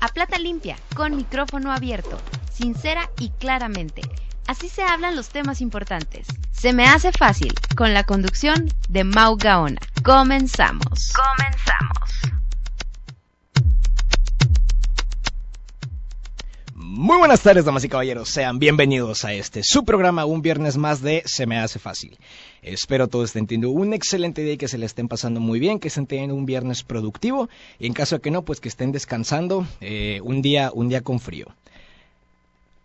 A plata limpia, con micrófono abierto, sincera y claramente. Así se hablan los temas importantes. Se me hace fácil, con la conducción de Mau Gaona. Comenzamos. Comenzamos. Muy buenas tardes, damas y caballeros. Sean bienvenidos a este su programa, un viernes más de Se me hace fácil. Espero todos estén teniendo un excelente día y que se le estén pasando muy bien, que estén teniendo un viernes productivo y en caso de que no, pues que estén descansando eh, un día, un día con frío.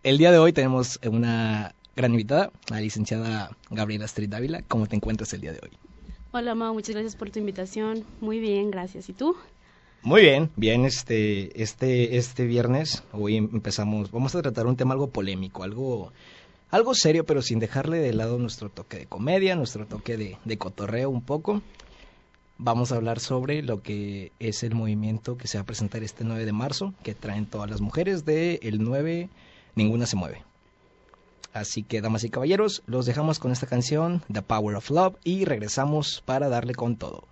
El día de hoy tenemos una gran invitada, la licenciada Gabriela Street Dávila. ¿Cómo te encuentras el día de hoy? Hola, Mau, muchas gracias por tu invitación. Muy bien, gracias. ¿Y tú? Muy bien, bien, este, este, este viernes, hoy empezamos, vamos a tratar un tema algo polémico, algo, algo serio, pero sin dejarle de lado nuestro toque de comedia, nuestro toque de, de cotorreo un poco. Vamos a hablar sobre lo que es el movimiento que se va a presentar este 9 de marzo, que traen todas las mujeres de el 9, ninguna se mueve. Así que, damas y caballeros, los dejamos con esta canción, The Power of Love, y regresamos para darle con todo.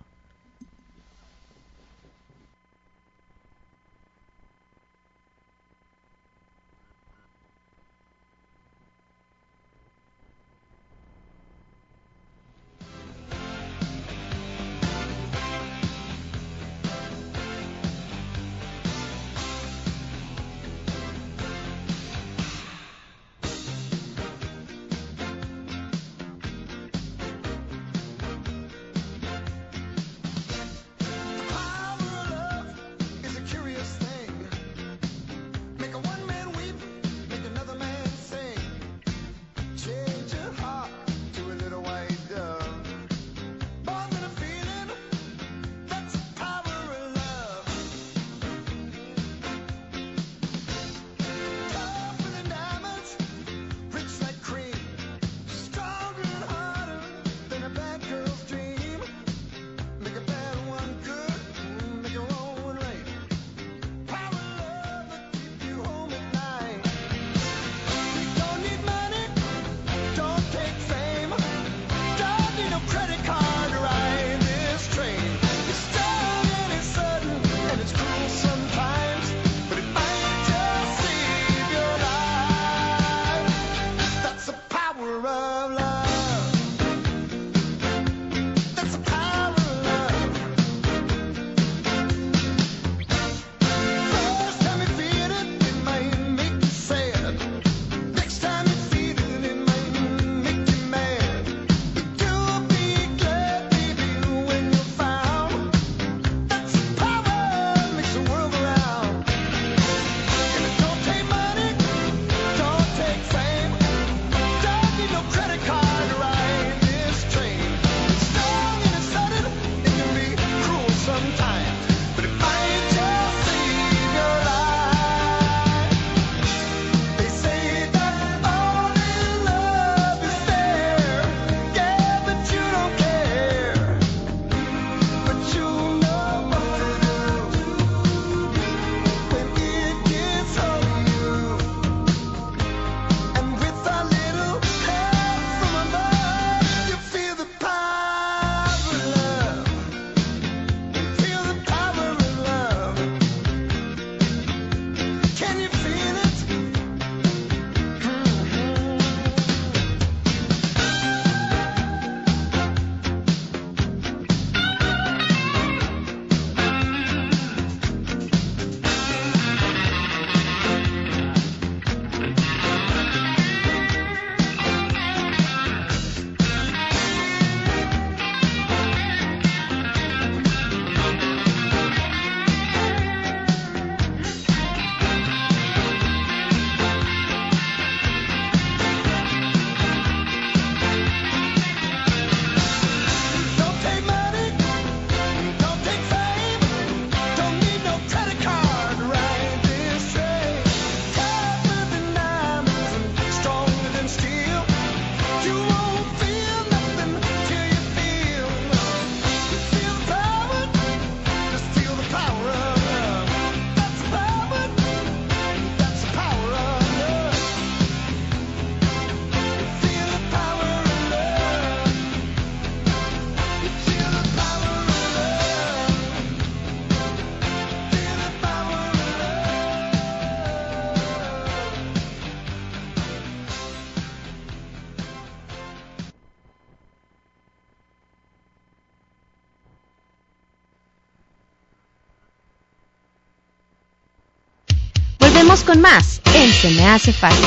Con más en Se me hace fácil.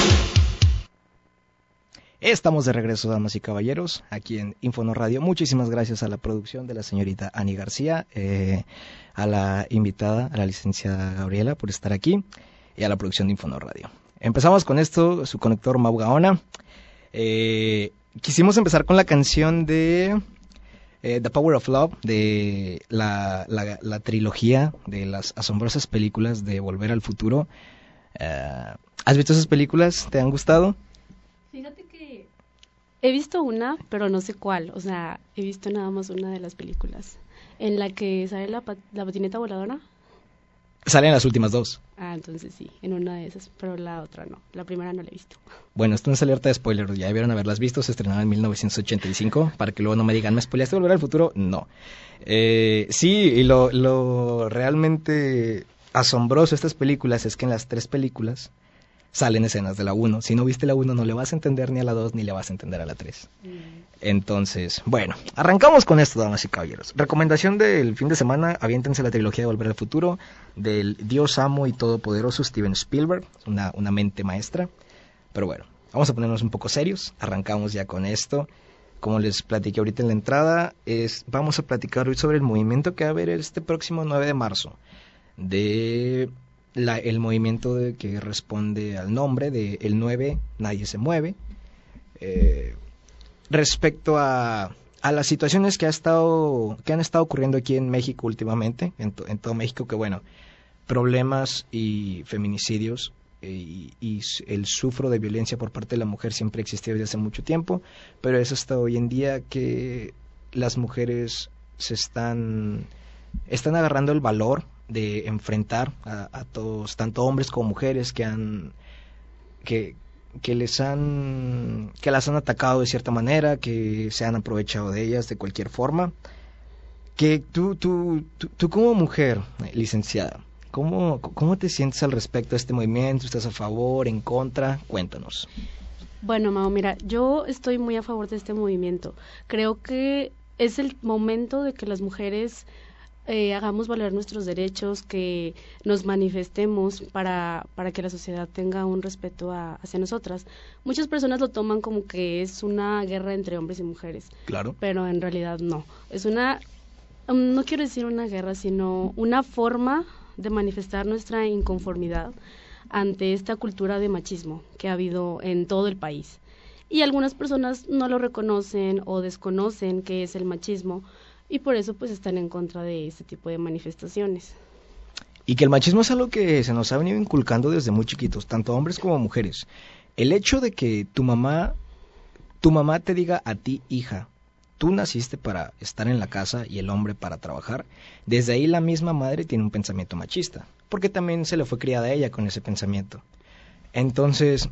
Estamos de regreso, damas y caballeros, aquí en Infono Radio. Muchísimas gracias a la producción de la señorita Ani García, eh, a la invitada, a la licenciada Gabriela, por estar aquí, y a la producción de Infono Radio. Empezamos con esto, su conector Maugaona. Eh, quisimos empezar con la canción de eh, The Power of Love, de la, la, trilogía de las asombrosas películas de Volver al Futuro. Eh, ¿Has visto esas películas? ¿Te han gustado? Fíjate que he visto una, pero no sé cuál. O sea, he visto nada más una de las películas. En la que sale la, la patineta voladora. Salen las últimas dos. Ah, entonces sí, en una de esas, pero la otra no. La primera no la he visto. Bueno, esto no es alerta de spoiler, ya debieron haberlas visto, se estrenaba en 1985, para que luego no me digan, ¿me spoileaste volver al futuro? No. Eh, sí, y lo, lo realmente asombroso estas películas es que en las tres películas salen escenas de la 1. Si no viste la 1 no le vas a entender ni a la 2 ni le vas a entender a la 3. Mm. Entonces, bueno, arrancamos con esto, damas y caballeros. Recomendación del fin de semana, aviéntense la trilogía de Volver al Futuro, del Dios amo y todopoderoso Steven Spielberg, una, una mente maestra. Pero bueno, vamos a ponernos un poco serios, arrancamos ya con esto. Como les platiqué ahorita en la entrada, es, vamos a platicar hoy sobre el movimiento que va a haber este próximo 9 de marzo de la, el movimiento de, que responde al nombre de el 9, nadie se mueve. Eh, respecto a, a, las situaciones que, ha estado, que han estado ocurriendo aquí en México últimamente, en, todo México, que bueno, problemas y feminicidios eh, y, el sufro de violencia por parte de la mujer siempre existió desde hace mucho tiempo, pero es hasta hoy en día que las mujeres se están, están agarrando el valor de enfrentar a, todos, tanto hombres como mujeres que han que, que les han que las han atacado de cierta manera, que se han aprovechado de ellas de cualquier forma. Que tú, tú, tú, como mujer, licenciada, ¿cómo, ¿cómo te sientes al respecto de este movimiento? ¿Estás a favor, en contra? Cuéntanos. Bueno, Mao, mira, yo estoy muy a favor de este movimiento. Creo que es el momento de que las mujeres eh, hagamos valer nuestros derechos, que nos manifestemos para, para que la sociedad tenga un respeto hacia nosotras. Muchas personas lo toman como que es una guerra entre hombres y mujeres. Claro. Pero en realidad no. Es una, um, no quiero decir una guerra, sino una forma de manifestar nuestra inconformidad ante esta cultura de machismo que ha habido en todo el país. Y algunas personas no lo reconocen o desconocen qué es el machismo y por eso pues están en contra de este tipo de manifestaciones. Y que el machismo es algo que se nos ha venido inculcando desde muy chiquitos, tanto hombres como mujeres. El hecho de que tu mamá, tu mamá te diga a ti, hija, tú naciste para estar en la casa y el hombre para trabajar, desde ahí la misma madre tiene un pensamiento machista, porque también se le fue criada a ella con ese pensamiento. Entonces,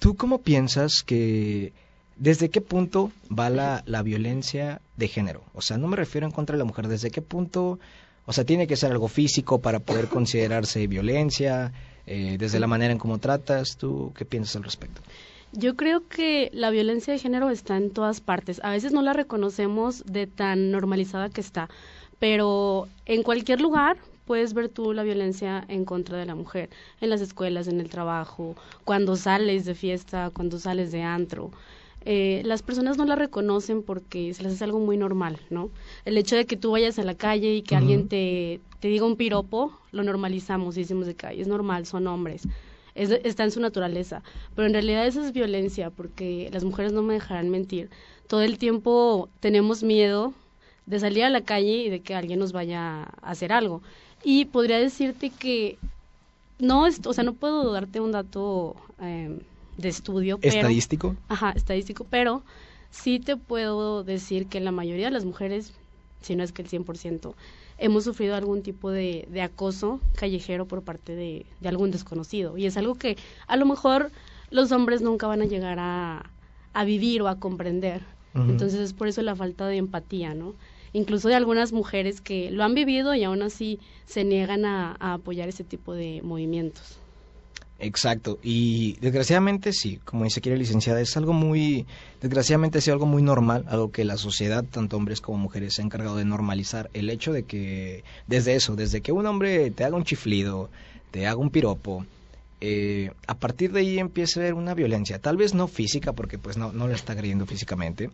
¿tú cómo piensas que ¿Desde qué punto va la, la, violencia de género? O sea, no me refiero en contra de la mujer, ¿desde qué punto, o sea, tiene que ser algo físico para poder considerarse violencia, eh, desde la manera en cómo tratas? ¿Tú qué piensas al respecto? Yo creo que la violencia de género está en todas partes. A veces no la reconocemos de tan normalizada que está, pero en cualquier lugar puedes ver tú la violencia en contra de la mujer, en las escuelas, en el trabajo, cuando sales de fiesta, cuando sales de antro eh, las personas no la reconocen porque se les hace algo muy normal, ¿no? El hecho de que tú vayas a la calle y que alguien te, te diga un piropo, lo normalizamos y decimos de que es normal, son hombres. está en su naturaleza. Pero en realidad eso es violencia porque las mujeres no me dejarán mentir. Todo el tiempo tenemos miedo de salir a la calle y de que alguien nos vaya a hacer algo. Y podría decirte que no, o sea, no puedo darte un dato eh, de estudio. ¿Estadístico? Ajá, estadístico, pero sí te puedo decir que la mayoría de las mujeres, si no es que el 100%, hemos sufrido algún tipo de, de acoso callejero por parte de, de, algún desconocido. Y es algo que a lo mejor los hombres nunca van a llegar a, a vivir o a comprender. Entonces es por eso la falta de empatía, ¿no? Incluso de algunas mujeres que lo han vivido y aún así se niegan a apoyar ese tipo de movimientos. Exacto, y desgraciadamente sí, como dice aquí la licenciada, es algo muy, desgraciadamente es algo muy normal, algo que la sociedad, tanto hombres como mujeres, se ha encargado de normalizar. El hecho de que, desde eso, desde que un hombre te haga un chiflido, te haga un piropo, eh, a partir de ahí empieza a haber una violencia, tal vez no física, porque pues no, no la está agrediendo físicamente,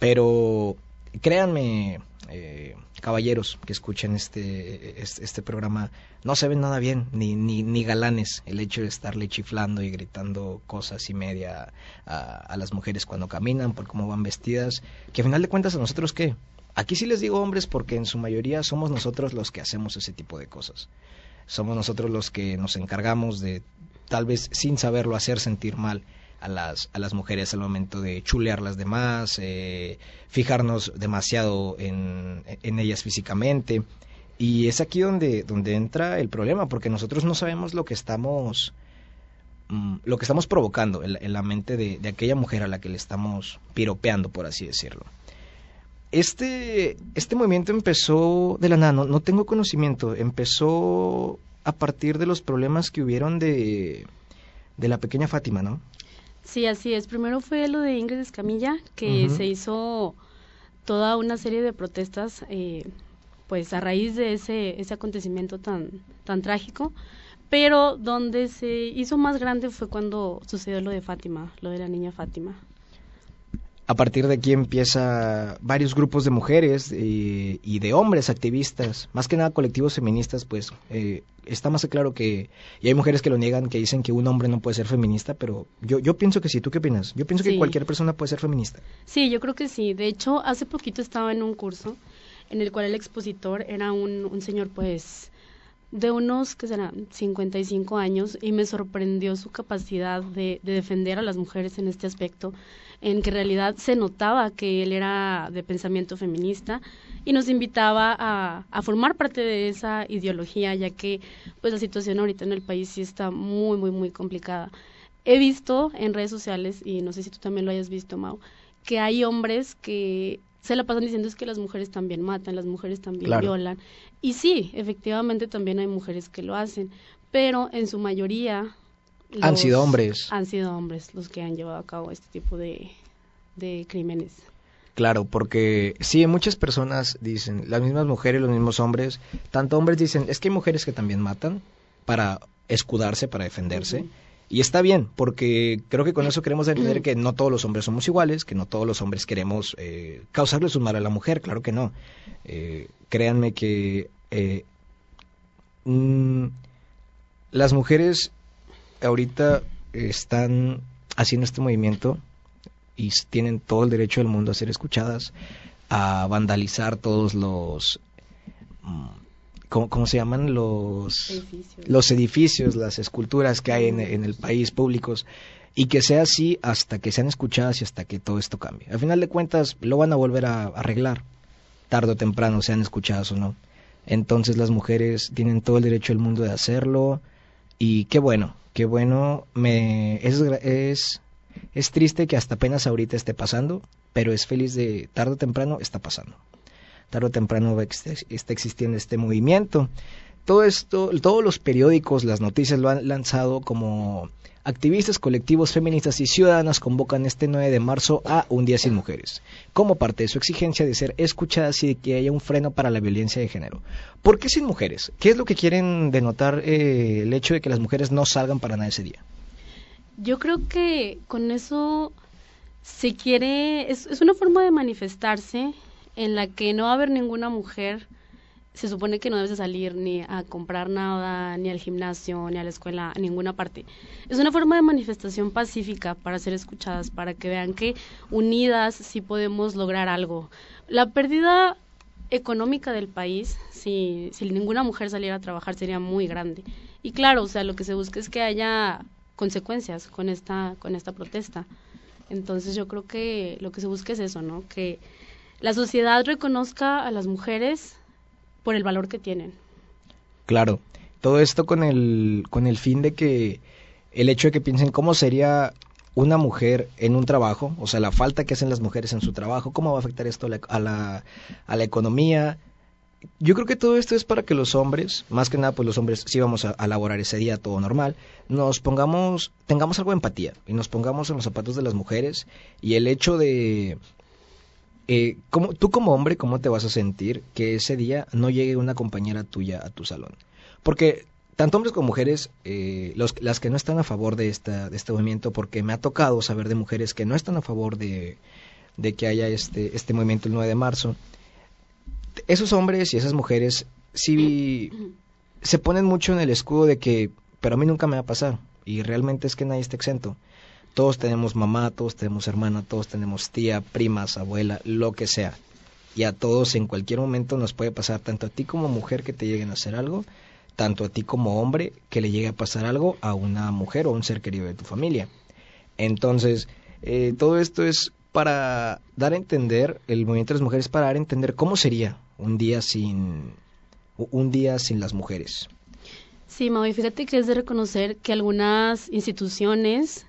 pero créanme, eh, caballeros que escuchen este, este, programa, no se ven nada bien, ni, ni, ni, galanes, el hecho de estarle chiflando y gritando cosas y media a, a, las mujeres cuando caminan, por cómo van vestidas, que a final de cuentas a nosotros qué. Aquí sí les digo hombres porque en su mayoría somos nosotros los que hacemos ese tipo de cosas. Somos nosotros los que nos encargamos de, tal vez sin saberlo, hacer sentir mal a las, a las mujeres al momento de chulear las demás, eh, fijarnos demasiado en, en, ellas físicamente. Y es aquí donde, donde entra el problema, porque nosotros no sabemos lo que estamos, mm, lo que estamos provocando en, la mente de, de, aquella mujer a la que le estamos piropeando, por así decirlo. Este, este movimiento empezó de la nada, no, no tengo conocimiento, empezó a partir de los problemas que hubieron de, de la pequeña Fátima, ¿no? Sí, así es. Primero fue lo de Ingrid Escamilla, que se hizo toda una serie de protestas, eh, pues a raíz de ese, ese acontecimiento tan, tan trágico. Pero donde se hizo más grande fue cuando sucedió lo de Fátima, lo de la niña Fátima a partir de aquí empieza varios grupos de mujeres eh, y de hombres activistas, más que nada colectivos feministas, pues eh, está más claro que, y hay mujeres que lo niegan, que dicen que un hombre no puede ser feminista, pero yo, yo pienso que sí, ¿tú qué opinas? Yo pienso que cualquier persona puede ser feminista. Sí, yo creo que sí, de hecho, hace poquito estaba en un curso en el cual el expositor era un, un señor pues de unos, que serán, 55 años y me sorprendió su capacidad de, de defender a las mujeres en este aspecto en que en realidad se notaba que él era de pensamiento feminista y nos invitaba a, a, formar parte de esa ideología, ya que pues la situación ahorita en el país sí está muy, muy, muy complicada. He visto en redes sociales, y no sé si tú también lo hayas visto, Mau, que hay hombres que se la pasan diciendo es que las mujeres también matan, las mujeres también violan. Y sí, efectivamente también hay mujeres que lo hacen, pero en su mayoría han sido hombres. Han sido hombres los que han llevado a cabo este tipo de, de crímenes. Claro, porque sí, muchas personas dicen, las mismas mujeres, los mismos hombres, tanto hombres dicen, es que hay mujeres que también matan para escudarse, para defenderse. Y está bien, porque creo que con eso queremos entender que no todos los hombres somos iguales, que no todos los hombres queremos eh, causarles un mal a la mujer, claro que no. Eh, créanme que eh, mm, las mujeres ahorita están haciendo este movimiento y tienen todo el derecho del mundo a ser escuchadas, a vandalizar todos los... Mm, ¿Cómo, se llaman? Los edificios. los edificios, las esculturas que hay en, el país públicos, y que sea así hasta que sean escuchadas y hasta que todo esto cambie. Al final de cuentas, lo van a volver a arreglar, tarde o temprano, sean escuchadas o no. Entonces las mujeres tienen todo el derecho del mundo de hacerlo, y qué bueno, qué bueno, me, es, es, es triste que hasta apenas ahorita esté pasando, pero es feliz de tarde o temprano está pasando. Tarde o temprano está existiendo este movimiento. Todo esto, todos los periódicos, las noticias lo han lanzado como Activistas, colectivos, feministas y ciudadanas convocan este 9 de marzo a Un Día Sin Mujeres, como parte de su exigencia de ser escuchadas y de que haya un freno para la violencia de género. ¿Por qué sin mujeres? ¿Qué es lo que quieren denotar eh, el hecho de que las mujeres no salgan para nada ese día? Yo creo que con eso se quiere, es, es una forma de manifestarse en la que no va a haber ninguna mujer se supone que no debes de salir ni a comprar nada, ni al gimnasio, ni a la escuela, a ninguna parte. Es una forma de manifestación pacífica para ser escuchadas, para que vean que unidas sí podemos lograr algo. La pérdida económica del país, si, si ninguna mujer saliera a trabajar, sería muy grande. Y claro, o sea, lo que se busca es que haya consecuencias con esta, con esta protesta. Entonces yo creo que lo que se busca es eso, ¿no? Que la sociedad reconozca a las mujeres por el valor que tienen. Claro, todo esto con el, con el fin de que el hecho de que piensen cómo sería una mujer en un trabajo, o sea, la falta que hacen las mujeres en su trabajo, cómo va a afectar esto a la, a la, economía. Yo creo que todo esto es para que los hombres, más que nada, pues los hombres sí vamos a, a laborar ese día todo normal, nos pongamos, tengamos algo de empatía y nos pongamos en los zapatos de las mujeres y el hecho de, eh, tú como hombre, ¿cómo te vas a sentir que ese día no llegue una compañera tuya a tu salón? Porque tanto hombres como mujeres, eh, las que no están a favor de, esta, de este movimiento, porque me ha tocado saber de mujeres que no están a favor de, de que haya este, este movimiento el 9 de marzo, esos hombres y esas mujeres sí se ponen mucho en el escudo de que, pero a mí nunca me va a pasar, y realmente es que nadie está exento. Todos tenemos mamá, todos tenemos hermana, todos tenemos tía, primas, abuela, lo que sea. Y a todos en cualquier momento nos puede pasar, tanto a ti como mujer que te lleguen a hacer algo, tanto a ti como hombre que le llegue a pasar algo a una mujer o un ser querido de tu familia. Entonces, eh, todo esto es para dar a entender, el movimiento de las mujeres para dar a entender cómo sería un día sin, un día sin las mujeres. Sí, Mau, fíjate que es de reconocer que algunas instituciones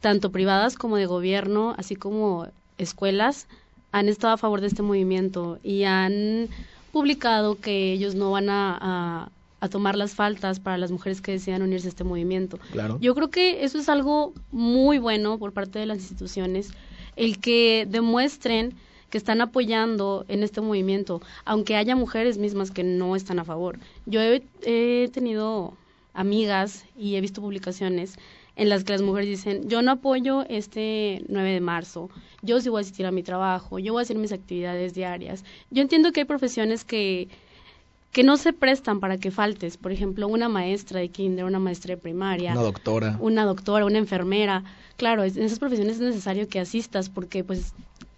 tanto privadas como de gobierno, así como escuelas, han estado a favor de este movimiento y han publicado que ellos no van a, a, tomar las faltas para las mujeres que desean unirse a este movimiento. Claro. Yo creo que eso es algo muy bueno por parte de las instituciones, el que demuestren que están apoyando en este movimiento, aunque haya mujeres mismas que no están a favor. Yo he, he tenido amigas y he visto publicaciones en las que las mujeres dicen, yo no apoyo este 9 de marzo, yo sí voy a asistir a mi trabajo, yo voy a hacer mis actividades diarias. Yo entiendo que hay profesiones que, que no se prestan para que faltes, por ejemplo, una maestra de kinder, una maestra de primaria, una doctora, una doctora, una enfermera. Claro, en esas profesiones es necesario que asistas porque pues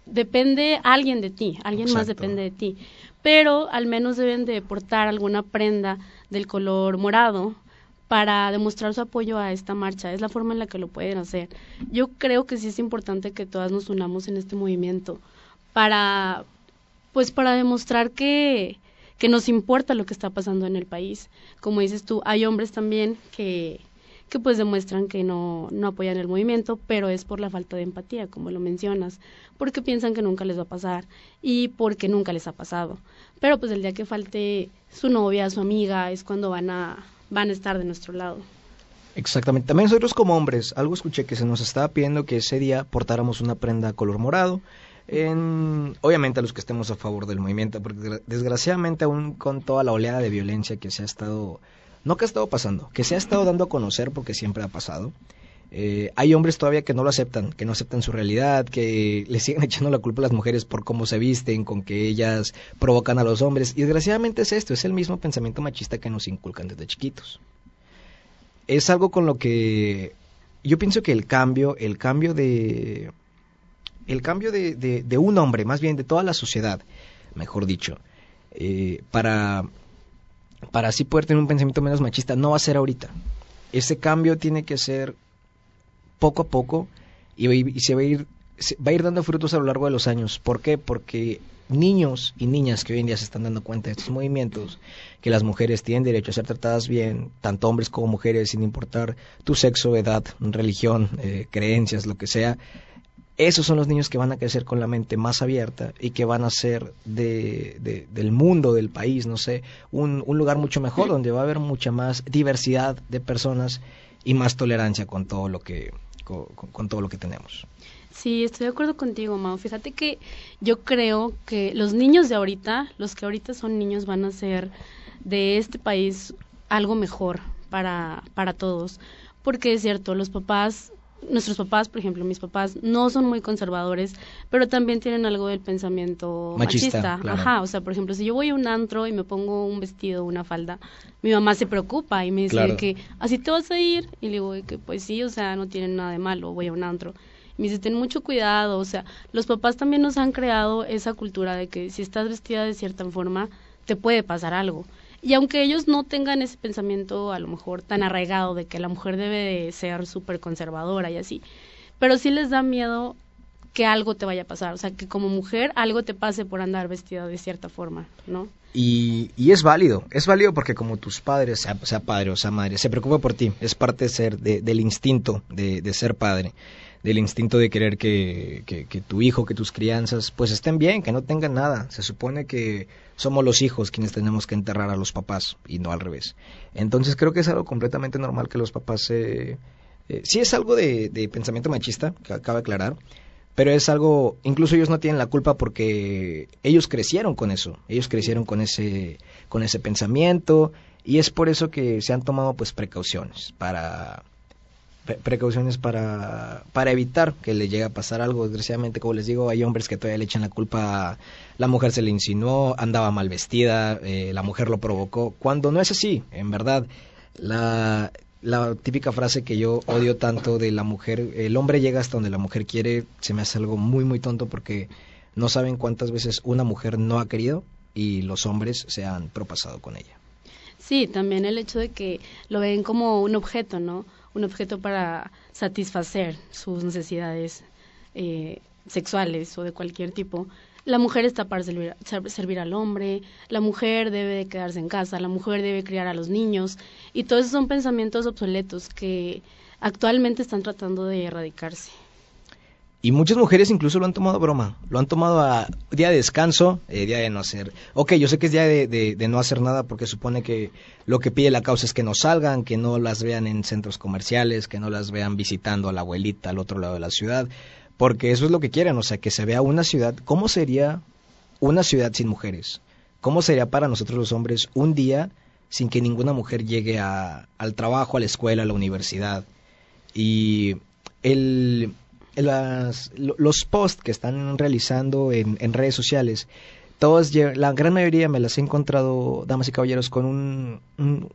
depende alguien de ti, alguien más depende de ti, pero al menos deben de portar alguna prenda del color morado para demostrar su apoyo a esta marcha. Es la forma en la que lo pueden hacer. Yo creo que sí es importante que todas nos unamos en este movimiento para, pues, para demostrar que, que nos importa lo que está pasando en el país. Como dices tú, hay hombres también que, que pues demuestran que no, no apoyan el movimiento, pero es por la falta de empatía, como lo mencionas, porque piensan que nunca les va a pasar y porque nunca les ha pasado. Pero pues el día que falte su novia, su amiga, es cuando van a, van a estar de nuestro lado. Exactamente. También nosotros como hombres, algo escuché que se nos estaba pidiendo que ese día portáramos una prenda color morado. En, obviamente a los que estemos a favor del movimiento, porque desgraciadamente aún con toda la oleada de violencia que se ha estado, no que ha estado pasando, que se ha estado dando a conocer porque siempre ha pasado, eh, hay hombres todavía que no lo aceptan, que no aceptan su realidad, que le siguen echando la culpa a las mujeres por cómo se visten, con que ellas provocan a los hombres. Y desgraciadamente es esto, es el mismo pensamiento machista que nos inculcan desde chiquitos. Es algo con lo que yo pienso que el cambio, el cambio de, el cambio de, de, un hombre, más bien de toda la sociedad, mejor dicho, eh, para, para así poder tener un pensamiento menos machista, no va a ser ahorita. Ese cambio tiene que ser poco a poco y, se va a ir va a ir dando frutos a lo largo de los años. ¿Por qué? Porque niños y niñas que hoy en día se están dando cuenta de estos movimientos, que las mujeres tienen derecho a ser tratadas bien, tanto hombres como mujeres, sin importar tu sexo, edad, religión, eh, creencias, lo que sea, esos son los niños que van a crecer con la mente más abierta y que van a ser de, del mundo, del país, no sé, un lugar mucho mejor, donde va a haber mucha más diversidad de personas y más tolerancia con todo lo que con, todo lo que tenemos. Sí, estoy de acuerdo contigo, Mao. Fíjate que yo creo que los niños de ahorita, los que ahorita son niños, van a ser de este país algo mejor para, para todos. Porque es cierto, los papás nuestros papás, por ejemplo, mis papás, no son muy conservadores, pero también tienen algo del pensamiento machista. Ajá, o sea, por ejemplo, si yo voy a un antro y me pongo un vestido, una falda, mi mamá se preocupa y me dice que, ¿así te vas a ir? Y le digo que, pues sí, o sea, no tienen nada de malo, voy a un antro. Y me dice, ten mucho cuidado, o sea, los papás también nos han creado esa cultura de que si estás vestida de cierta forma, te puede pasar algo. Y aunque ellos no tengan ese pensamiento a lo mejor tan arraigado de que la mujer debe de ser súper conservadora y así, pero sí les da miedo que algo te vaya a pasar, o sea, que como mujer algo te pase por andar vestida de cierta forma, ¿no? Y, y es válido, es válido porque como tus padres, sea, sea padre o sea madre, se preocupa por ti, es parte de ser, de, del instinto de, de ser padre del instinto de querer que, que, tu hijo, que tus crianzas, pues estén bien, que no tengan nada. Se supone que somos los hijos quienes tenemos que enterrar a los papás y no al revés. Entonces creo que es algo completamente normal que los papás... Eh, eh, sí es algo de, de pensamiento machista, que acaba de aclarar, pero es algo, incluso ellos no tienen la culpa porque ellos crecieron con eso, ellos crecieron con ese, con ese pensamiento y es por eso que se han tomado pues precauciones para precauciones para, para evitar que le llegue a pasar algo. Desgraciadamente, como les digo, hay hombres que todavía le echan la culpa la mujer se le insinuó, andaba mal vestida, eh, la mujer lo provocó, cuando no es así, en verdad. La, la típica frase que yo odio tanto de la mujer, el hombre llega hasta donde la mujer quiere, se me hace algo muy, muy tonto porque no saben cuántas veces una mujer no ha querido y los hombres se han propasado con ella. Sí, también el hecho de que lo ven como un objeto, ¿no? Un objeto para satisfacer sus necesidades eh, sexuales o de cualquier tipo. La mujer está para servir, servir, al hombre, la mujer debe quedarse en casa, la mujer debe criar a los niños y todos esos son pensamientos obsoletos que actualmente están tratando de erradicarse. Y muchas mujeres incluso lo han tomado a broma, lo han tomado a día de descanso, eh, día de no hacer. Ok, yo sé que es día de, de, no hacer nada porque supone que lo que pide la causa es que no salgan, que no las vean en centros comerciales, que no las vean visitando a la abuelita al otro lado de la ciudad, porque eso es lo que quieren, o sea, que se vea una ciudad. ¿Cómo sería una ciudad sin mujeres? ¿Cómo sería para nosotros los hombres un día sin que ninguna mujer llegue a, al trabajo, a la escuela, a la universidad? Y el las, los posts que están realizando en, redes sociales, todos, la gran mayoría me las he encontrado, damas y caballeros, con un,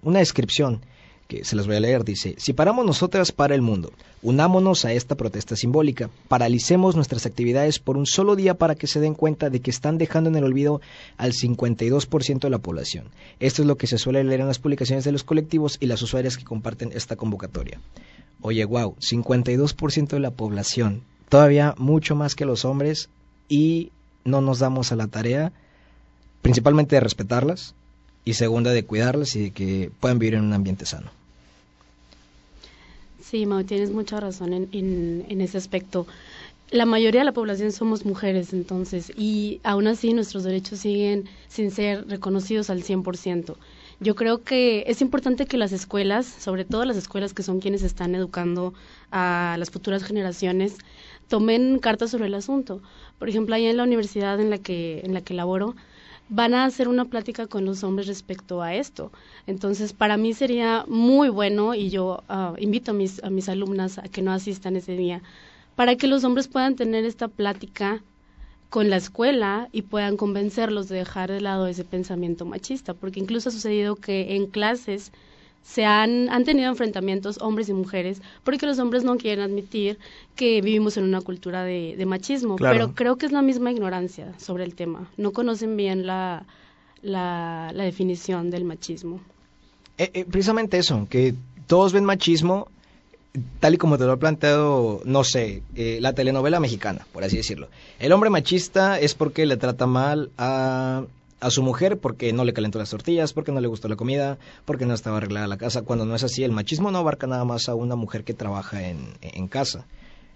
una descripción que se las voy a leer. Dice, si paramos nosotras para el mundo, unámonos a esta protesta simbólica, paralicemos nuestras actividades por un solo día para que se den cuenta de que están dejando en el olvido al 52% de la población. Esto es lo que se suele leer en las publicaciones de los colectivos y las usuarias que comparten esta convocatoria. Oye, wow, 52% de la población, todavía mucho más que los hombres, y no nos damos a la tarea, principalmente de respetarlas, y segunda de cuidarlas y de que puedan vivir en un ambiente sano. Sí, Mau, tienes mucha razón en, en, ese aspecto. La mayoría de la población somos mujeres, entonces, y aún así nuestros derechos siguen sin ser reconocidos al 100%. Yo creo que es importante que las escuelas, sobre todo las escuelas que son quienes están educando a las futuras generaciones, tomen cartas sobre el asunto. Por ejemplo, ahí en la universidad en la que en la que laboro, van a hacer una plática con los hombres respecto a esto. Entonces, para mí sería muy bueno y yo ah, invito a mis a mis alumnas a que no asistan ese día para que los hombres puedan tener esta plática con la escuela y puedan convencerlos de dejar de lado ese pensamiento machista, porque incluso ha sucedido que en clases se han, han tenido enfrentamientos hombres y mujeres, porque los hombres no quieren admitir que vivimos en una cultura de, machismo, pero creo que es la misma ignorancia sobre el tema, no conocen bien la, la, definición del machismo. Eh, eh, precisamente eso, que todos ven machismo tal y como te lo he planteado, no sé, eh, la telenovela mexicana, por así decirlo. El hombre machista es porque le trata mal a, a su mujer, porque no le calentó las tortillas, porque no le gustó la comida, porque no estaba arreglada la casa. Cuando no es así, el machismo no abarca nada más a una mujer que trabaja en, en casa.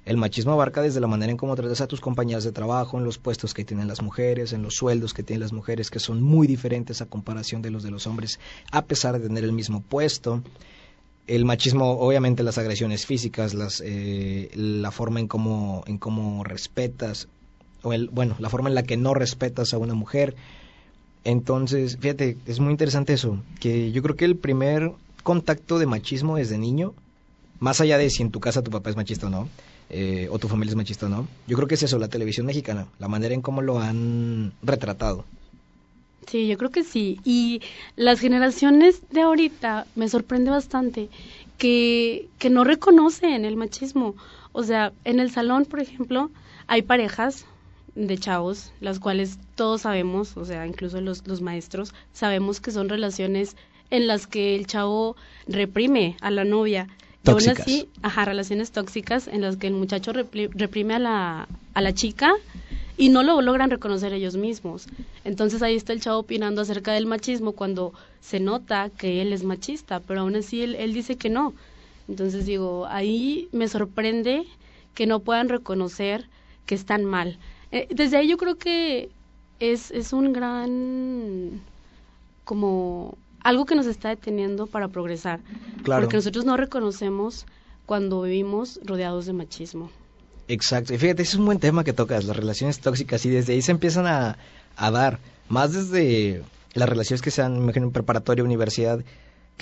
El machismo abarca desde la manera en cómo tratas a tus compañeras de trabajo, en los puestos que tienen las mujeres, en los sueldos que tienen las mujeres, que son muy diferentes a comparación de los de los hombres, a pesar de tener el mismo puesto el machismo, obviamente las agresiones físicas, las, eh, la forma en cómo, en cómo respetas, o el, bueno, la forma en la que no respetas a una mujer. Entonces, fíjate, es muy interesante eso, que yo creo que el primer contacto de machismo desde niño, más allá de si en tu casa tu papá es machista o no, eh, o tu familia es machista o no, yo creo que es eso, la televisión mexicana, la manera en cómo lo han retratado. Sí, yo creo que sí. Y las generaciones de ahorita me sorprende bastante que, que no reconocen el machismo. O sea, en el salón, por ejemplo, hay parejas de chavos, las cuales todos sabemos, o sea, incluso los, los maestros, sabemos que son relaciones en las que el chavo reprime a la novia. Tóxicas. Y así, ajá, relaciones tóxicas en las que el muchacho reprime a la, a la chica y no lo logran reconocer ellos mismos. Entonces ahí está el chavo opinando acerca del machismo cuando se nota que él es machista, pero aún así él, dice que no. Entonces digo, ahí me sorprende que no puedan reconocer que están mal. Eh, desde ahí yo creo que es, es un gran como algo que nos está deteniendo para progresar. Claro. Porque nosotros no reconocemos cuando vivimos rodeados de machismo. Exacto. Y fíjate, es un buen tema que tocas, las relaciones tóxicas, y desde ahí se empiezan a, a dar, más desde las relaciones que sean, imagino, en preparatoria, universidad,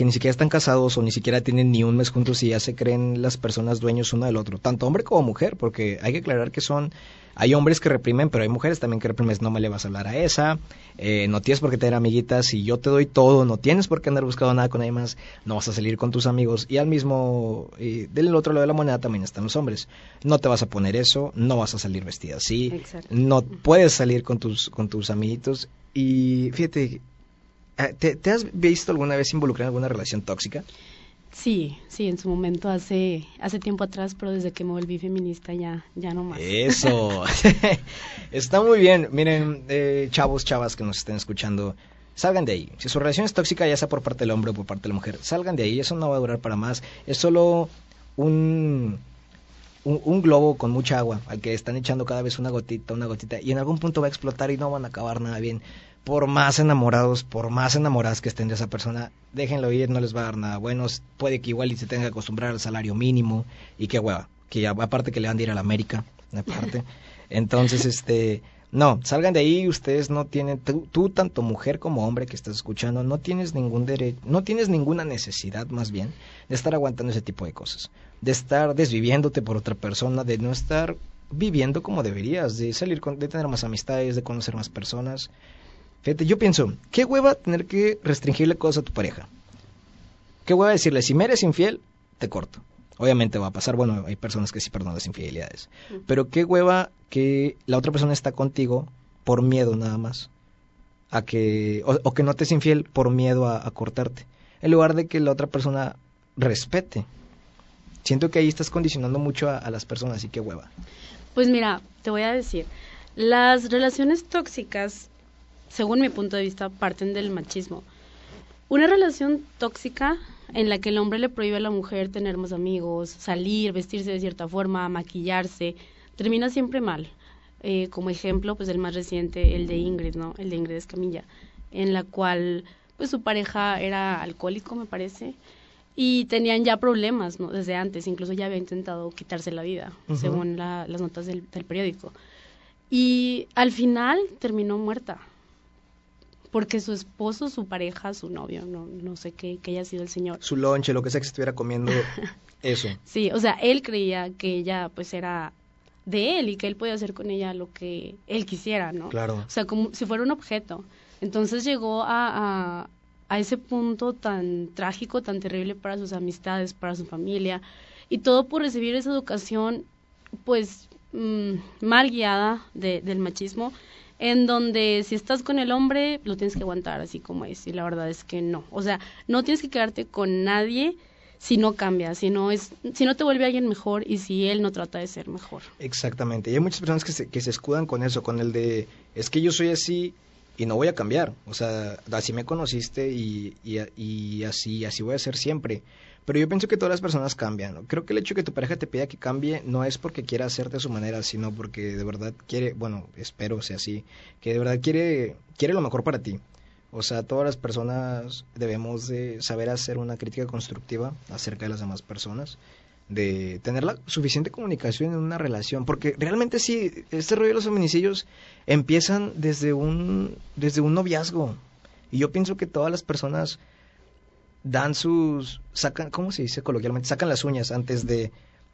que ni siquiera están casados o ni siquiera tienen ni un mes juntos y ya se creen las personas dueños uno del otro, tanto hombre como mujer, porque hay que aclarar que son, hay hombres que reprimen, pero hay mujeres también que reprimen, no me le vas a hablar a esa, eh, no tienes por qué tener amiguitas, si yo te doy todo, no tienes por qué andar buscando nada con nadie más, no vas a salir con tus amigos, y al mismo, y del otro lado de la moneda también están los hombres, no te vas a poner eso, no vas a salir vestida así, no puedes salir con tus, con tus amiguitos, y fíjate, Ah, ¿Te, has visto alguna vez involucrado en alguna relación tóxica? Sí, sí, en su momento hace hace tiempo atrás, pero desde que me volví feminista ya ya no más. Eso. Está muy bien. Miren, eh, chavos, chavas que nos estén escuchando, salgan de ahí. Si su relación es tóxica, ya sea por parte del hombre o por parte de la mujer, salgan de ahí. Eso no va a durar para más. Es solo un, un, un, globo con mucha agua al que están echando cada vez una gotita, una gotita, y en algún punto va a explotar y no van a acabar nada bien por más enamorados, por más enamoradas que estén de esa persona, déjenlo ir, no les va a dar nada bueno. Puede que igual y se tenga que acostumbrar al salario mínimo y que hueva, que ya, aparte que le van a ir a la América, aparte. Entonces, este, no, salgan de ahí, ustedes no tienen, tú, tanto mujer como hombre que estás escuchando, no tienes ningún derecho, no tienes ninguna necesidad más bien de estar aguantando ese tipo de cosas, de estar desviviéndote por otra persona, de no estar viviendo como deberías, de salir con, de tener más amistades, de conocer más personas. Fíjate, yo pienso, qué hueva tener que restringirle cosas a tu pareja. Qué hueva decirle, si me eres infiel, te corto. Obviamente va a pasar, bueno, hay personas que sí perdonan las infidelidades. Pero qué hueva que la otra persona está contigo por miedo nada más. A que, o, que no te es infiel por miedo a, cortarte. En lugar de que la otra persona respete. Siento que ahí estás condicionando mucho a, a las personas y qué hueva. Pues mira, te voy a decir, las relaciones tóxicas según mi punto de vista, parten del machismo. Una relación tóxica en la que el hombre le prohíbe a la mujer tener más amigos, salir, vestirse de cierta forma, maquillarse, termina siempre mal. Eh, como ejemplo, pues el más reciente, el de Ingrid, ¿no? El de Ingrid Escamilla, en la cual pues su pareja era alcohólico, me parece, y tenían ya problemas, ¿no? Desde antes, incluso ya había intentado quitarse la vida, según las notas del periódico. Y al final terminó muerta porque su esposo, su pareja, su novio, no, no sé qué, que haya sido el señor. Su lonche, lo que sea que estuviera comiendo, eso. Sí, o sea, él creía que ella pues era de él y que él podía hacer con ella lo que él quisiera, ¿no? Claro. O sea, como si fuera un objeto. Entonces llegó a, a, ese punto tan trágico, tan terrible para sus amistades, para su familia, y todo por recibir esa educación, pues, mm, mal guiada de, del machismo en donde si estás con el hombre lo tienes que aguantar así como es y la verdad es que no, o sea, no tienes que quedarte con nadie si no cambia, si no es si no te vuelve alguien mejor y si él no trata de ser mejor. Exactamente. Y hay muchas personas que se, que se escudan con eso, con el de es que yo soy así y no voy a cambiar. O sea, así me conociste y, y, y así así voy a ser siempre. Pero yo pienso que todas las personas cambian. Creo que el hecho de que tu pareja te pida que cambie no es porque quiera hacerte a su manera, sino porque de verdad quiere, bueno, espero sea así, que de verdad quiere, quiere lo mejor para ti. O sea, todas las personas debemos de saber hacer una crítica constructiva acerca de las demás personas, de tener la suficiente comunicación en una relación, porque realmente sí, este rollo de los feminicidios empiezan desde un, desde un noviazgo. Y yo pienso que todas las personas dan sus, sacan, ¿cómo se dice coloquialmente? Sacan las uñas antes de,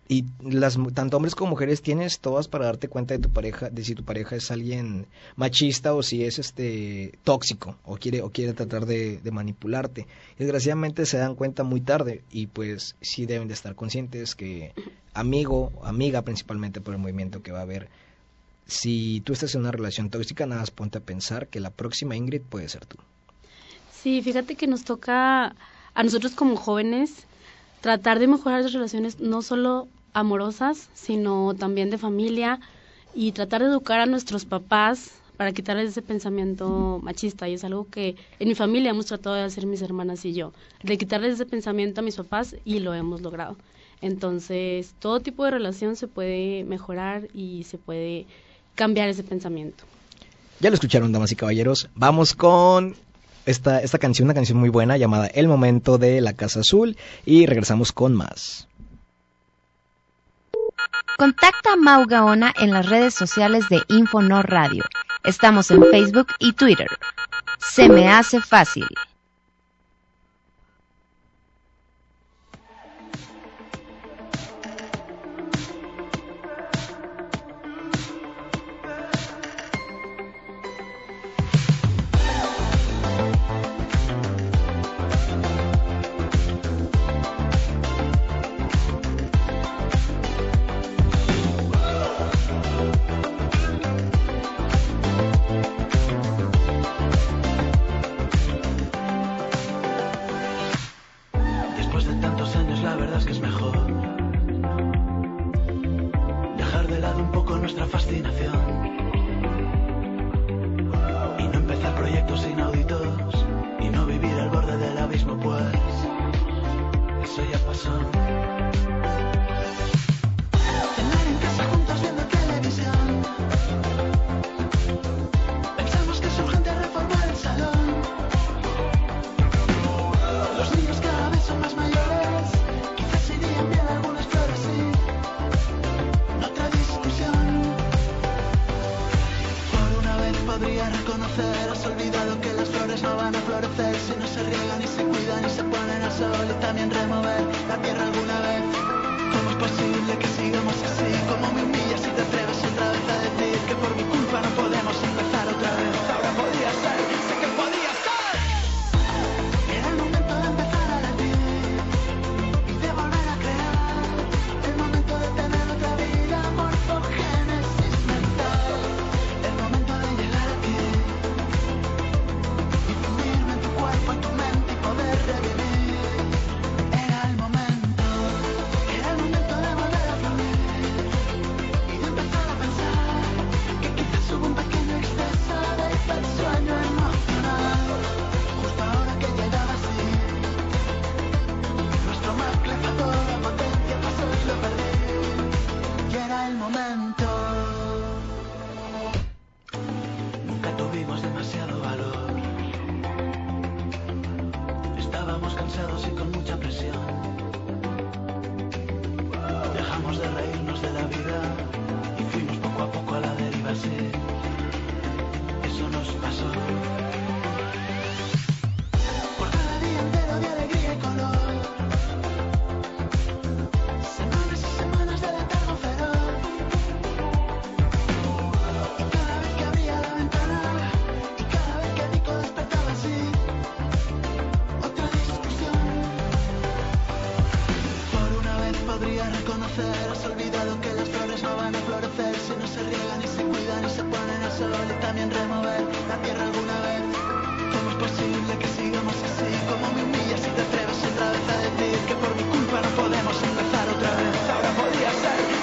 y las, tanto hombres como mujeres tienes todas para darte cuenta de tu pareja, de si tu pareja es alguien machista o si es este tóxico o quiere, o quiere tratar de, de manipularte. Desgraciadamente se dan cuenta muy tarde y pues sí deben de estar conscientes que amigo, amiga principalmente por el movimiento que va a haber, si tú estás en una relación tóxica, nada más ponte a pensar que la próxima Ingrid puede ser tú. Sí, fíjate que nos toca a nosotros como jóvenes tratar de mejorar las relaciones no solo amorosas, sino también de familia y tratar de educar a nuestros papás para quitarles ese pensamiento machista y es algo que en mi familia hemos tratado de hacer mis hermanas y yo, de quitarles ese pensamiento a mis papás y lo hemos logrado. Entonces, todo tipo de relación se puede mejorar y se puede cambiar ese pensamiento. Ya lo escucharon, damas y caballeros. Vamos con esta, esta canción, una canción muy buena llamada El Momento de la Casa Azul y regresamos con más. Contacta a Mau Gaona en las redes sociales de Infonor Radio. Estamos en Facebook y Twitter. Se me hace fácil. sol y también remover la tierra alguna vez. ¿Cómo es posible que sigamos así? ¿Cómo me humillas si te atreves otra vez a decir que por mi culpa reconocer Has olvidado que las flores no van a florecer Si no se riegan y se cuidan y se ponen al sol Y también remover la tierra alguna vez ¿Cómo es posible que sigamos así? ¿Cómo me humillas si te atreves otra vez a decir Que por mi culpa no podemos empezar otra vez? Ahora podría ser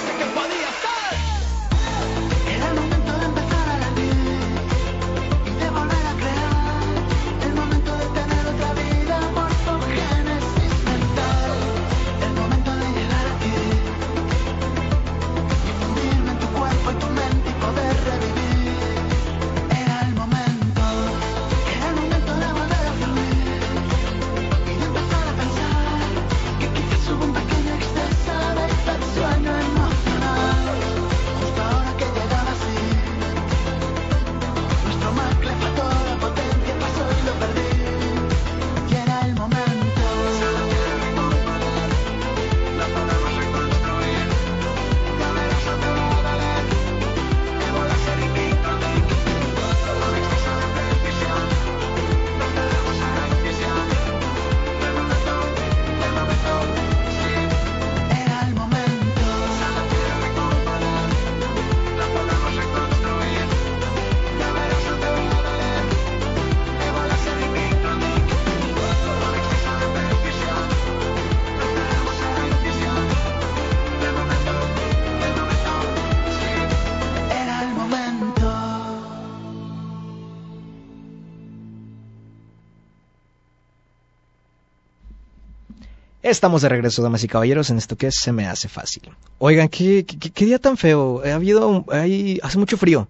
Estamos de regreso, damas y caballeros, en esto que se me hace fácil. Oigan, qué, qué, qué día tan feo. Ha habido, hay, hace mucho frío.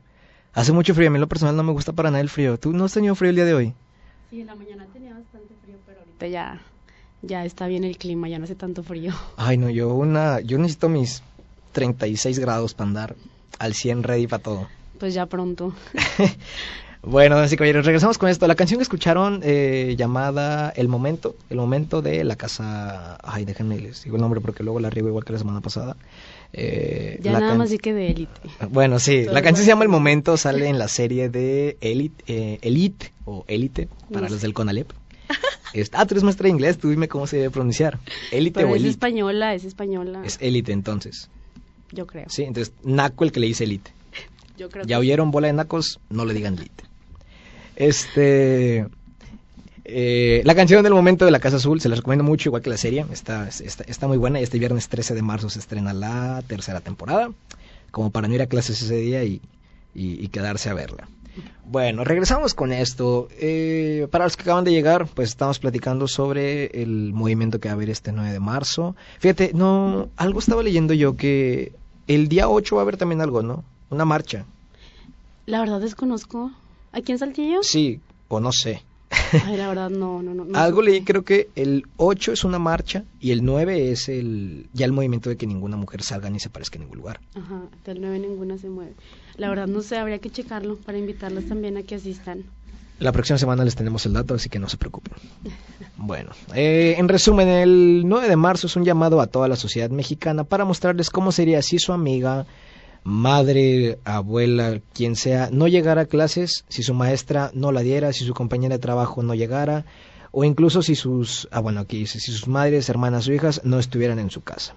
Hace mucho frío. A mí lo personal no me gusta para nada el frío. ¿Tú no has tenido frío el día de hoy? Sí, en la mañana tenía bastante frío, pero ahorita ya, ya está bien el clima, ya no hace tanto frío. Ay, no, yo una, yo necesito mis 36 grados para andar al 100 ready para todo. Pues ya pronto. Bueno, así caballeros, regresamos con esto. La canción que escucharon eh, llamada El Momento, El Momento de la casa... Ay, déjenme les digo el nombre porque luego la riego igual que la semana pasada. Eh, ya nada más sí que de Elite. Bueno, sí, la canción se llama El Momento, sale en la serie de Elite, eh, Elite o Elite, para los del Conalep. ah, tú eres maestra de inglés, tú dime cómo se debe pronunciar. Elite o Elite. Es española, es española. Es Elite entonces. Yo creo. Sí, entonces Naco el que le dice Elite. Yo creo ya oyeron bola de nacos, no le digan Elite. Este. Eh, la canción del momento de la Casa Azul se la recomiendo mucho, igual que la serie. Está, está, muy buena y este viernes 13 de marzo se estrena la tercera temporada. Como para no ir a clases ese día y, y, quedarse a verla. Bueno, regresamos con esto. Eh, para los que acaban de llegar, pues estamos platicando sobre el movimiento que va a haber este 9 de marzo. Fíjate, no, algo estaba leyendo yo que el día 8 va a haber también algo, ¿no? Una marcha. La verdad desconozco. ¿Aquí en Saltillo? Sí, o no sé. Ay, la verdad no, no, no. Algo leí, creo que el 8 es una marcha y el 9 es el ya el movimiento de que ninguna mujer salga ni se parezca en ningún lugar. Ajá, del 9 ninguna se mueve. La verdad no sé, habría que checarlo para invitarlas también a que asistan. La próxima semana les tenemos el dato, así que no se preocupen. Bueno, eh, en resumen, el 9 de marzo es un llamado a toda la sociedad mexicana para mostrarles cómo sería si su amiga madre, abuela, quien sea, no llegara a clases, si su maestra no la diera, si su compañera de trabajo no llegara, o incluso si sus, ah bueno, aquí dice, si sus madres, hermanas o hijas no estuvieran en su casa.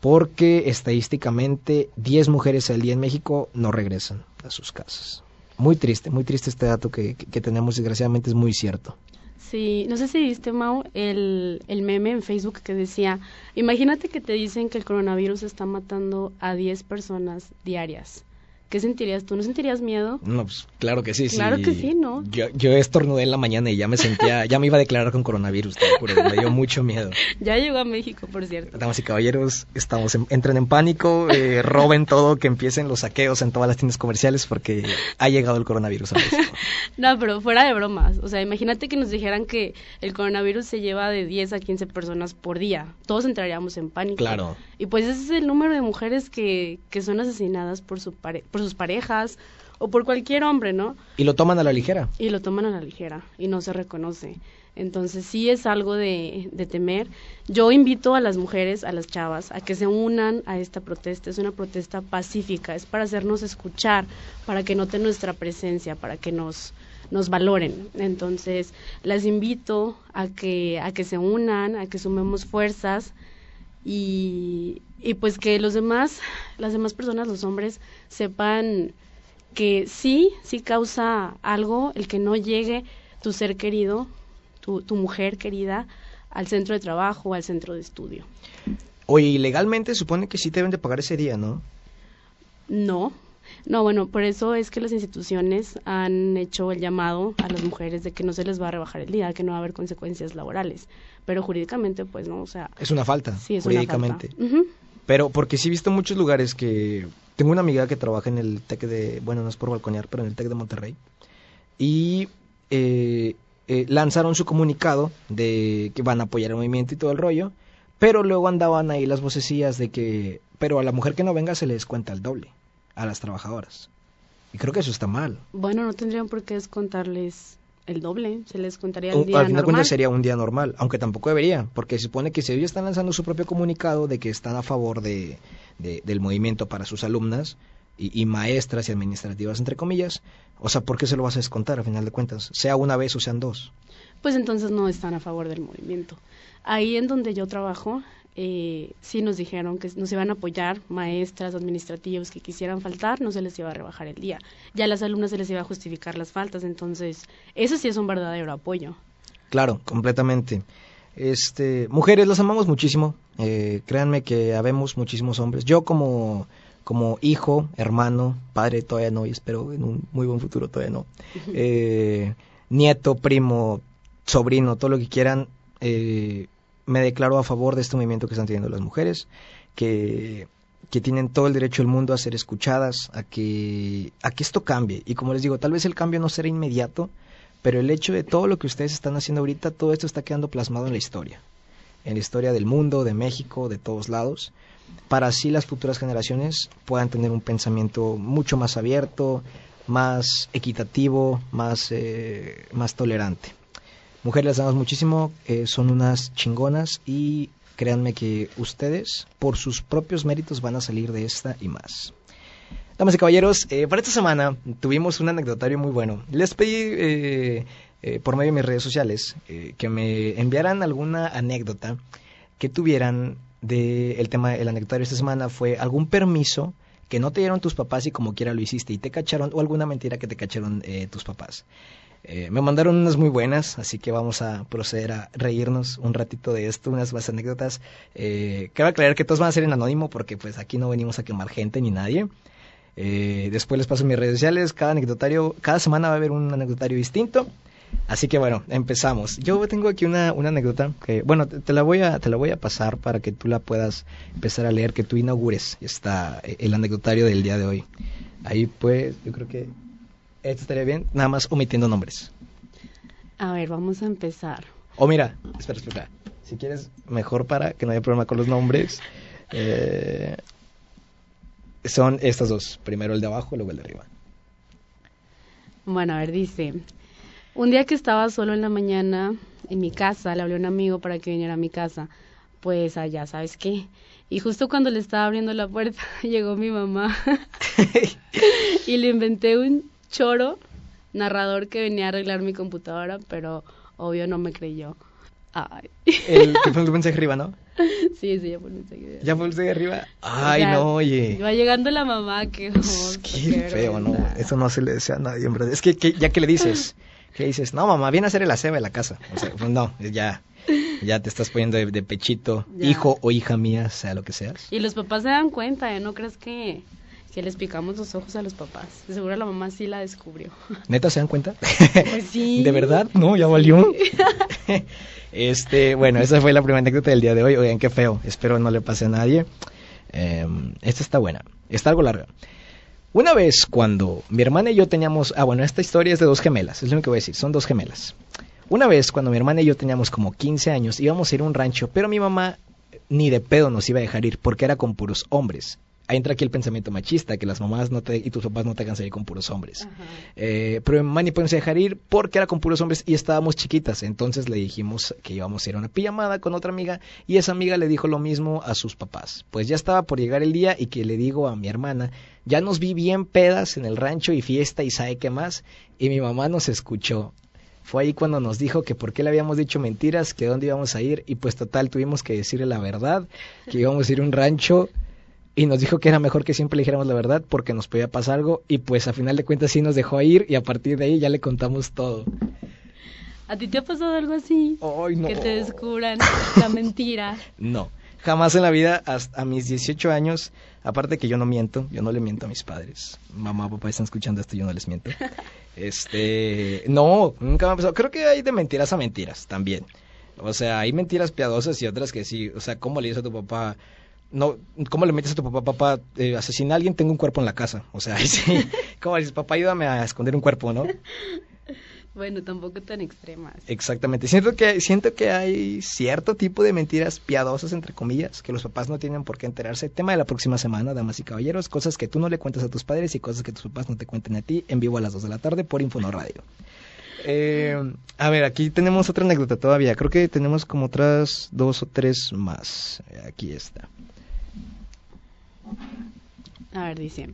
Porque estadísticamente 10 mujeres al día en México no regresan a sus casas. Muy triste, muy triste este dato que, que tenemos, desgraciadamente es muy cierto. Sí, no sé si viste, Mau, el, el meme en Facebook que decía, imagínate que te dicen que el coronavirus está matando a 10 personas diarias. ¿Qué sentirías tú? ¿No sentirías miedo? No, pues claro que sí. Claro que sí, ¿no? Yo, yo estornudé en la mañana y ya me sentía, ya me iba a declarar con coronavirus, te juro, me dio mucho miedo. Ya llegó a México, por cierto. Damas y caballeros, estamos entren en pánico, eh, roben todo, que empiecen los saqueos en todas las tiendas comerciales porque ha llegado el coronavirus a México. no, pero fuera de bromas, o sea, imagínate que nos dijeran que el coronavirus se lleva de 10 a 15 personas por día. Todos entraríamos en pánico. Claro. Y pues ese es el número de mujeres que, que son asesinadas por su pare por sus parejas o por cualquier hombre, ¿no? Y lo toman a la ligera. Y lo toman a la ligera y no se reconoce. Entonces sí es algo de, de, temer. Yo invito a las mujeres, a las chavas, a que se unan a esta protesta. Es una protesta pacífica, es para hacernos escuchar, para que noten nuestra presencia, para que nos, nos valoren. Entonces las invito a que, a que se unan, a que sumemos fuerzas y, y pues que los demás, las demás personas, los hombres, sepan que sí, sí causa algo el que no llegue tu ser querido, tu, tu mujer querida, al centro de trabajo o al centro de estudio. Oye, legalmente supone que sí te deben de pagar ese día, ¿no? No, no, bueno, por eso es que las instituciones han hecho el llamado a las mujeres de que no se les va a rebajar el día, que no va a haber consecuencias laborales. Pero jurídicamente, pues no, o sea. Es una falta. Sí, es jurídicamente. Una falta. Pero porque sí he visto muchos lugares que. Tengo una amiga que trabaja en el TEC de. Bueno, no es por balconear, pero en el TEC de Monterrey. Y. Eh, eh, lanzaron su comunicado de que van a apoyar el movimiento y todo el rollo, pero luego andaban ahí las vocecillas de que, pero a la mujer que no venga se le descuenta el doble a las trabajadoras. Y creo que eso está mal. Bueno, no tendrían por qué descontarles el doble, se les contaría el día Al final de sería un día normal, aunque tampoco debería, porque se supone que si ellos están lanzando su propio comunicado de que están a favor de, del movimiento para sus alumnas y, maestras y administrativas, entre comillas, o sea, ¿por qué se lo vas a descontar a final de cuentas? Sea una vez o sean dos. Pues entonces no están a favor del movimiento. Ahí en donde yo trabajo, eh, sí nos dijeron que nos iban a apoyar maestras, administrativos que quisieran faltar, no se les iba a rebajar el día. Ya a las alumnas se les iba a justificar las faltas, entonces eso sí es un verdadero apoyo. Claro, completamente. Este, mujeres, las amamos muchísimo. Eh, créanme que habemos muchísimos hombres. Yo como como hijo, hermano, padre todavía no, y espero en un muy buen futuro todavía no. Eh, nieto, primo, sobrino, todo lo que quieran. Eh, me declaro a favor de este movimiento que están teniendo las mujeres, que, que tienen todo el derecho del mundo a ser escuchadas, a que, a que esto cambie. Y como les digo, tal vez el cambio no será inmediato, pero el hecho de todo lo que ustedes están haciendo ahorita, todo esto está quedando plasmado en la historia. en la historia del mundo, de México, de todos lados, para así las futuras generaciones puedan tener un pensamiento mucho más abierto, más equitativo, más, eh, más tolerante. Mujeres, las damos muchísimo, eh, son unas chingonas y créanme que ustedes, por sus propios méritos, van a salir de esta y más. Damas y caballeros, eh, para esta semana tuvimos un anecdotario muy bueno. Les pedí eh, eh, por medio de mis redes sociales que me enviaran alguna anécdota que tuvieran del el tema del anecdotario esta semana. Fue algún permiso que no te dieron tus papás y como quiera lo hiciste y te cacharon o alguna mentira que te cacharon tus papás. Me mandaron unas muy buenas, así que vamos a proceder a reírnos un ratito de esto, unas más anécdotas. quiero aclarar que todos van a ser en anónimo porque pues aquí no venimos a quemar gente ni nadie. Eh, después les paso mis redes sociales. Cada anecdotario, cada semana va a haber un anecdotario distinto. Así que bueno, empezamos. Yo tengo aquí una, una anécdota que, bueno, te, la voy a, te la voy a pasar para que tú la puedas empezar a leer, que tú inaugures está eh, el anecdotario del día de hoy. Ahí pues, yo creo que estaría bien, nada más omitiendo nombres. A ver, vamos a empezar. O mira, espera, espera. Si quieres, mejor para que no haya problema con los nombres. Eh, son estas dos, primero el de abajo y luego el de arriba. Bueno, a ver, dice, un día que estaba solo en la mañana en mi casa, le hablé a un amigo para que viniera a mi casa, pues allá, ¿sabes qué? Y justo cuando le estaba abriendo la puerta, llegó mi mamá y le inventé un choro narrador que venía a arreglar mi computadora, pero obvio no me creyó. Ay. El que fue el mensaje arriba, ¿no? Sí, sí, ya fue el mensaje arriba. ¿Ya fue el mensaje arriba? Ay, no, oye. Va llegando la mamá, qué Qué feo, ¿no? Eso no se le desea a nadie, en verdad. Es que, ya que le dices, que dices, no, mamá, viene a hacer el aseo de la casa. O sea, pues no, ya, ya te estás poniendo de, pechito, hijo o hija mía, sea lo que seas. Y los papás se dan cuenta, ¿eh? ¿No crees que, que les picamos los ojos a los papás? Seguro la mamá sí la descubrió. ¿Neta se dan cuenta? Pues sí. ¿De verdad? No, ya valió. Este, bueno, esa fue la primera anécdota del día de hoy. Oigan, qué feo. Espero no le pase a nadie. Em, esta está buena. Está algo larga. Una vez cuando mi hermana y yo teníamos... Ah, bueno, esta historia es de dos gemelas. Es lo que voy a decir. Son dos gemelas. Una vez cuando mi hermana y yo teníamos como 15 años, íbamos a ir a un rancho, pero mi mamá ni de pedo nos iba a dejar ir porque era con puros hombres ahí entra aquí el pensamiento machista, que las mamás no te, y tus papás no te hagan salir con puros hombres. Eh, pero mi mamá ni podemos dejar ir porque era con puros hombres y estábamos chiquitas. Entonces le dijimos que íbamos a ir a una pijamada con otra amiga y esa amiga le dijo lo mismo a sus papás. Pues ya estaba por llegar el día y que le digo a mi hermana, ya nos vi bien pedas en el rancho y fiesta y sabe qué más. Y mi mamá nos escuchó fue ahí cuando nos dijo que por qué le habíamos dicho mentiras, que dónde íbamos a ir y pues total tuvimos que decirle la verdad, que íbamos a ir a un rancho y nos dijo que era mejor que siempre le dijéramos la verdad porque nos podía pasar algo y pues a final de cuentas sí nos dejó ir y a partir de ahí ya le contamos todo. ¿A ti te ha pasado algo así? Ay, no. Que te descubran la mentira. No, jamás en la vida, hasta a mis 18 años, aparte que yo no miento, yo no le miento a mis padres. Mamá, papá están escuchando esto, yo no les miento. Este, no, nunca me ha pasado. Creo que hay de mentiras a mentiras también. O sea, hay mentiras piadosas y otras que sí. O sea, ¿cómo le dices a tu papá? No, ¿cómo le metes a tu papá, papá, eh, asesina a alguien, tengo un cuerpo en la casa? O sea, sí, ¿cómo dices, papá, ayúdame a esconder un cuerpo, no? Bueno, tampoco tan extremas. Exactamente. Siento que, siento que hay cierto tipo de mentiras piadosas, entre comillas, que los papás no tienen por qué enterarse. Tema de la próxima semana, damas y caballeros, cosas que tú no le cuentas a tus padres y cosas que tus papás no te cuenten a ti, en vivo a las 2 de la tarde por Infono Radio. Eh, a ver, aquí tenemos otra anécdota todavía. Creo que tenemos como otras dos o tres más. Aquí está. A ver, dice.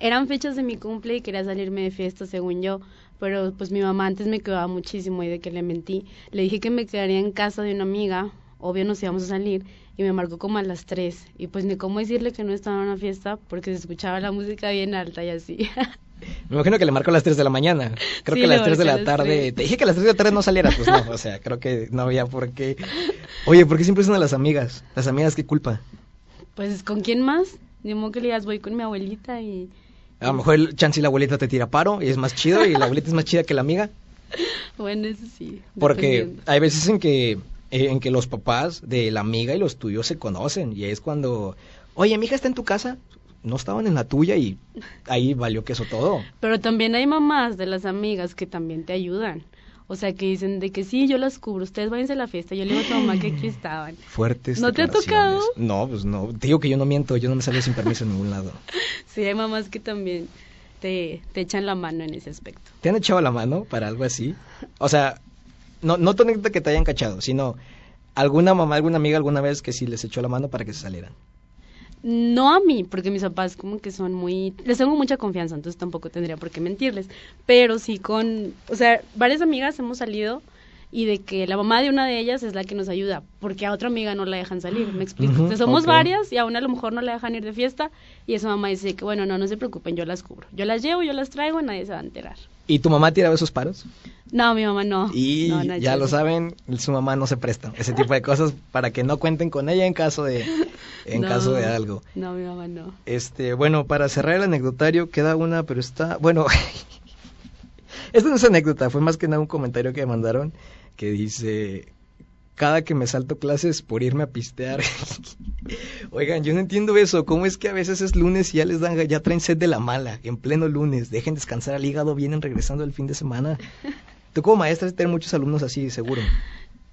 Eran fechas de mi cumple y quería salirme de fiesta, según yo. Pero pues mi mamá antes me quedaba muchísimo y de que le mentí. Le dije que me quedaría en casa de una amiga. Obvio nos íbamos a salir. Y me marcó como a las tres. Y pues ni cómo decirle que no estaba en una fiesta porque se escuchaba la música bien alta y así. Me imagino que le marcó a las 3 de la mañana. Creo que a las 3 de la tarde. Te dije que a las 3 de la tarde no saliera. Pues no, o sea, creo que no había por qué. Oye, ¿por qué siempre son las amigas? Las amigas, ¿qué culpa? Pues, ¿con quién más? Ni modo que le digas, voy con mi abuelita y... A lo mejor el chance y la abuelita te tira paro y es más chido y la abuelita es más chida que la amiga. Bueno, eso sí. Porque hay veces en que, eh, en que los papás de la amiga y los tuyos se conocen y es cuando, oye, mi hija está en tu casa, no estaban en la tuya y ahí valió que eso todo. Pero también hay mamás de las amigas que también te ayudan. O sea, que dicen de que sí, yo las cubro, ustedes váyanse a la fiesta. Yo le digo a tu mamá que aquí estaban. Fuertes. ¿No te ha tocado? No, pues no. Te digo que yo no miento, yo no me salgo sin permiso en ningún lado. Sí, hay mamás que también te, te echan la mano en ese aspecto. ¿Te han echado la mano para algo así? O sea, no, no que te hayan cachado, sino alguna mamá, alguna amiga alguna vez que sí les echó la mano para que se salieran. No a mí, porque mis papás como que son muy... Les tengo mucha confianza, entonces tampoco tendría por qué mentirles. Pero sí con... O sea, varias amigas hemos salido y de que la mamá de una de ellas es la que nos ayuda, porque a otra amiga no la dejan salir, ¿me explico? Entonces somos varias y a una a lo mejor no la dejan ir de fiesta y esa mamá dice que bueno, no, no se preocupen, yo las cubro. Yo las llevo, yo las traigo, nadie se va a enterar. ¿Y tu mamá tiraba esos paros? No, mi mamá no. Y No, no ya lo saben, su mamá no se presta ese tipo de cosas para que no cuenten con ella en caso de en No. caso de algo. No, mi mamá no. Este, bueno, para cerrar el anecdotario queda una, pero está, bueno, esta no es anécdota, fue más que nada un comentario que me mandaron que dice, cada que me salto clases por irme a pistear. Oigan, yo no entiendo eso, ¿cómo es que a veces es lunes y ya les dan, ya traen sed de la mala, en pleno lunes, dejen descansar al hígado, vienen regresando el fin de semana? Tú como maestra tener muchos alumnos así, seguro.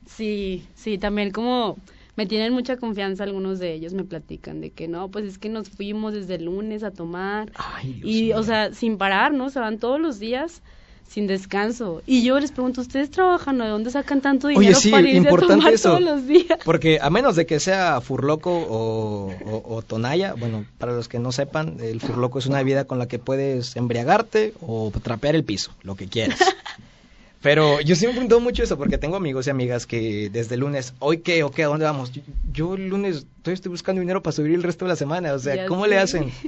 Sí, sí, también como me tienen mucha confianza algunos de ellos, me platican de que no, pues es que nos fuimos desde el lunes a tomar Ay, Dios y, o sea, sin parar, ¿no? Se van todos los días sin descanso. Y yo les pregunto, ¿ustedes trabajan o de dónde sacan tanto Oye, dinero sí, para irse a importante tomar eso. todos los días? Porque a menos de que sea furloco o, o- o tonalla, bueno, para los que no sepan, el furloco es una bebida con la que puedes embriagarte o trapear el piso, lo que quieras. Pero yo siempre me pregunto mucho eso porque tengo amigos y amigas que desde el lunes, ¿hoy qué o qué? ¿A dónde vamos? Yo, yo el lunes todavía estoy buscando dinero para subir el resto de la semana, o sea, Ya ¿cómo le hacen?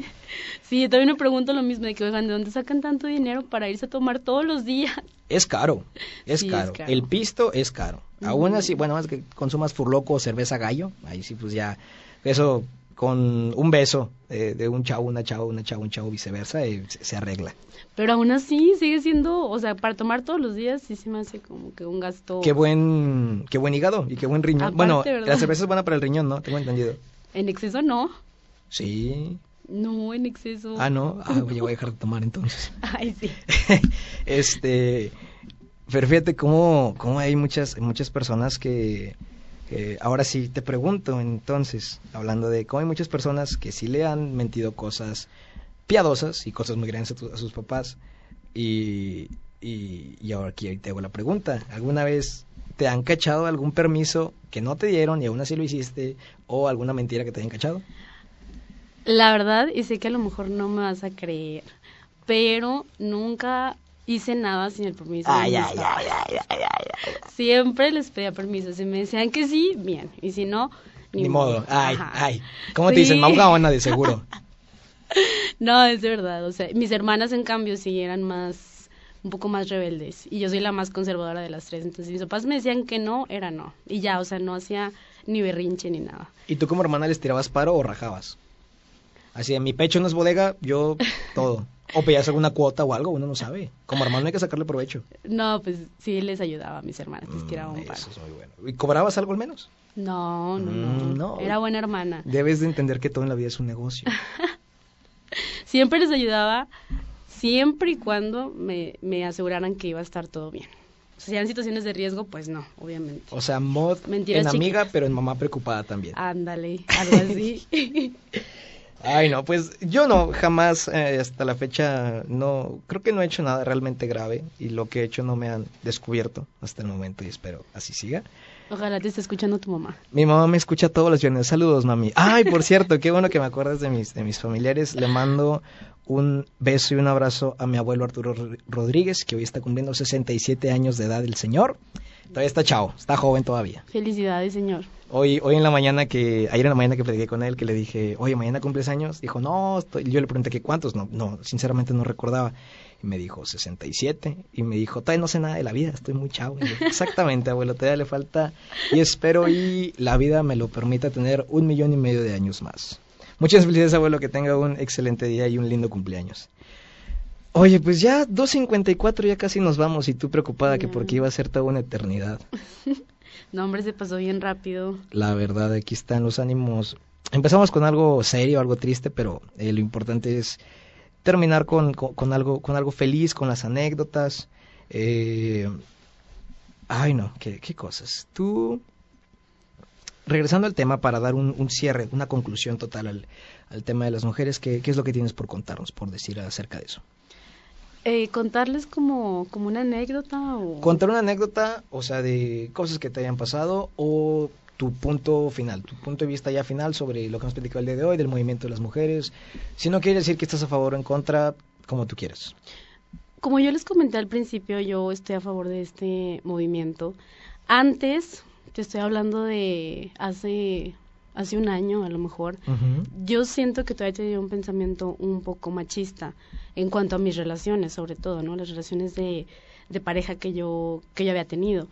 Sí, también me pregunto lo mismo, de que, oigan, ¿de dónde sacan tanto dinero para irse a tomar todos los días? Es caro, es, Sí, es caro. El pisto es caro. Aún Ujú. así, bueno, más que consumas furloco o cerveza gallo, ahí sí pues ya, eso con un beso eh, de un chavo, una chava, una chava, un chavo, viceversa, eh, se, se arregla. Pero aún así sigue siendo, o sea, para tomar todos los días sí se me hace como que un gasto Qué buen, qué buen hígado y qué buen riñón. Aparte, bueno, ¿verdad? la cerveza es buena para el riñón, ¿no? Tengo entendido. en exceso, no. Sí. No, en exceso. Ah, no. Ah, voy a dejar de tomar entonces. Ay, sí. este, pero fíjate cómo, cómo hay muchas, muchas personas que, que- ahora sí te pregunto entonces, hablando de cómo hay muchas personas que sí le han mentido cosas piadosas y cosas muy grandes a, a sus papás y, y, y ahora aquí te hago la pregunta, ¿alguna vez te han cachado algún permiso que no te dieron y aún así lo hiciste o alguna mentira que te hayan cachado? La verdad, y sé que a lo mejor no me vas a creer, pero nunca hice nada sin el permiso. de mis papás. Siempre les pedía permiso. Si me decían que sí, bien. Y si no, ni, Ni, modo. Ay, Ajá. ay. ¿Cómo te dicen? Maugaona de seguro. No, es de verdad. O sea, mis hermanas, en cambio, sí eran más, un poco más rebeldes. Y yo soy la más conservadora de las tres. Entonces, mis papás me decían que no, era no. Y ya, o sea, no hacía ni berrinche ni nada. ¿Y tú como hermana les tirabas paro o rajabas? Así, en mi pecho no es bodega, yo todo. O pedías alguna cuota o algo, uno no sabe. Como hermano hay que sacarle provecho. No, pues sí les ayudaba a mis hermanas, les tiraba un Mm, paro. Eso es muy bueno. ¿Y cobrabas algo al menos? No, no, Mm, no, no. Era buena hermana. Debes de entender que todo en la vida es un negocio. Siempre les ayudaba, siempre y cuando me, me aseguraran que iba a estar todo bien. O sea, si eran situaciones de riesgo, pues no, obviamente. O sea, mod Mentiras en amiga, pero en mamá preocupada también. Ándale, algo así. Ay, no, pues yo no, jamás eh, hasta la fecha no, creo que no he hecho nada realmente grave y lo que he hecho no me han descubierto hasta el momento y espero así siga. Ojalá te esté escuchando tu mamá. Mi mamá me escucha todos los viernes. Saludos, mami. Ay, por cierto, qué bueno que me acuerdas de mis, de mis familiares. Le mando un beso y un abrazo a mi abuelo Arturo Ro- Rodríguez, que hoy está cumpliendo 67 años de edad el señor. Todavía está chavo, está joven todavía. Felicidades, señor. Hoy, hoy en la mañana que, ayer en la mañana que platiqué con él, que le dije, oye, mañana cumples años, dijo, no, estoy... yo le pregunté que cuántos, no, no, sinceramente no recordaba. Y me dijo, 67, y me dijo, todavía no sé nada de la vida, estoy muy chavo. Y Exactamente, abuelo, todavía le falta, y espero y la vida me lo permita tener un millón y medio de años más. Muchas felicidades, abuelo, que tenga un excelente día y un lindo cumpleaños. Oye, pues ya 2.54, ya casi nos vamos, y tú preocupada que porque iba a ser toda una eternidad. No, hombre, se pasó bien rápido. La verdad, aquí están los ánimos. Empezamos con algo serio, algo triste, pero eh, lo importante es terminar con, con- con algo, con algo feliz, con las anécdotas. Eh, Ay, no, qué, qué cosas. Tú, regresando al tema para dar un, un cierre, una conclusión total al, al tema de las mujeres, ¿qué, ¿qué, es lo que tienes por contarnos, por decir acerca de eso? Eh, contarles como, como una anécdota o... Contar una anécdota, o sea, de cosas que te hayan pasado o tu punto final, tu punto de vista ya final sobre lo que hemos platicado el día de hoy, del movimiento de las mujeres. Si no quieres decir que estás a favor o en contra, como tú quieras. Como yo les comenté al principio, yo estoy a favor de este movimiento. Antes, te estoy hablando de hace hace un año a lo mejor, yo siento que todavía tenía un pensamiento un poco machista en cuanto a mis relaciones, sobre todo, ¿no? Las relaciones de, de pareja que yo, que yo había tenido.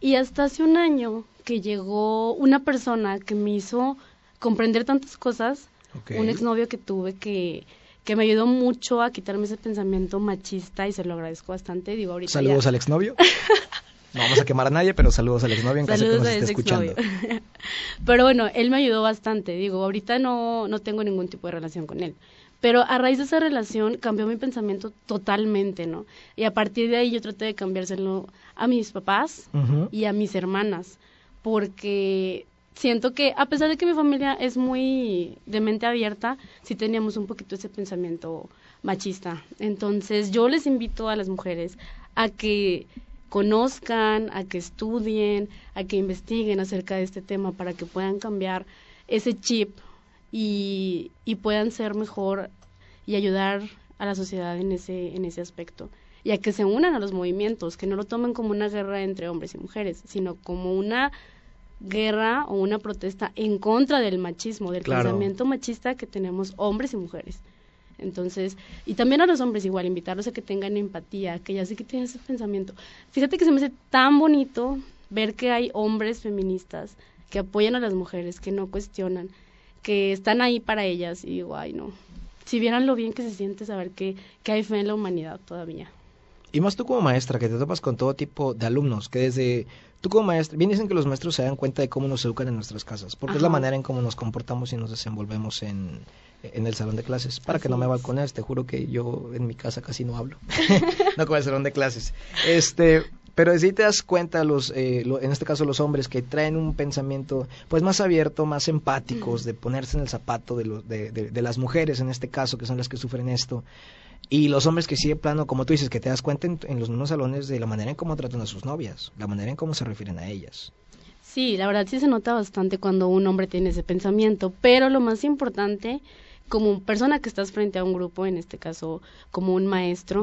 Y hasta hace un año que llegó una persona que me hizo comprender tantas cosas, un exnovio que tuve que que me ayudó mucho a quitarme ese pensamiento machista y se lo agradezco bastante. Digo, ahorita Saludos al exnovio. No vamos a quemar a nadie, pero saludos al exnovio en caso que nos esté escuchando. pero bueno, él me ayudó bastante. Digo, ahorita no, no tengo ningún tipo de relación con él. Pero a raíz de esa relación cambió mi pensamiento totalmente, ¿no? Y a partir de ahí yo traté de cambiárselo a mis papás y a mis hermanas, porque siento que a pesar de que mi familia es muy de mente abierta, sí teníamos un poquito ese pensamiento machista. Entonces yo les invito a las mujeres a que conozcan, a que estudien, a que investiguen acerca de este tema para que puedan cambiar ese chip y, y puedan ser mejor y ayudar a la sociedad en ese, en ese aspecto. Y a que se unan a los movimientos, que no lo tomen como una guerra entre hombres y mujeres, sino como una guerra o una protesta en contra del machismo, del pensamiento machista que tenemos hombres y mujeres. Entonces, y también a los hombres igual, invitarlos a que tengan empatía, que ya sé que tienen ese pensamiento. Fíjate que se me hace tan bonito ver que hay hombres feministas que apoyan a las mujeres, que no cuestionan, que están ahí para ellas y digo, ay no, si vieran lo bien que se siente saber que, que hay fe en la humanidad todavía. Y más tú como maestra, que te topas con todo tipo de alumnos, que desde tú como maestra, bien dicen que los maestros se dan cuenta de cómo nos educan en nuestras casas, porque es la manera en cómo nos comportamos y nos desenvolvemos en, en el salón de clases, para que no me balconees, te juro que yo en mi casa casi no hablo, no como el salón de clases. Este, pero si te das cuenta, los, eh, en este caso los hombres que traen un pensamiento pues más abierto, más empáticos, de ponerse en el zapato de, de, de, las mujeres en este caso, que son las que sufren esto, y los hombres que sí de plano, como tú dices, que te das cuenta en, en los mismos salones de la manera en cómo tratan a sus novias, la manera en cómo se refieren a ellas. Sí, la verdad sí se nota bastante cuando un hombre tiene ese pensamiento, pero lo más importante como persona que estás frente a un grupo, en este caso como un maestro,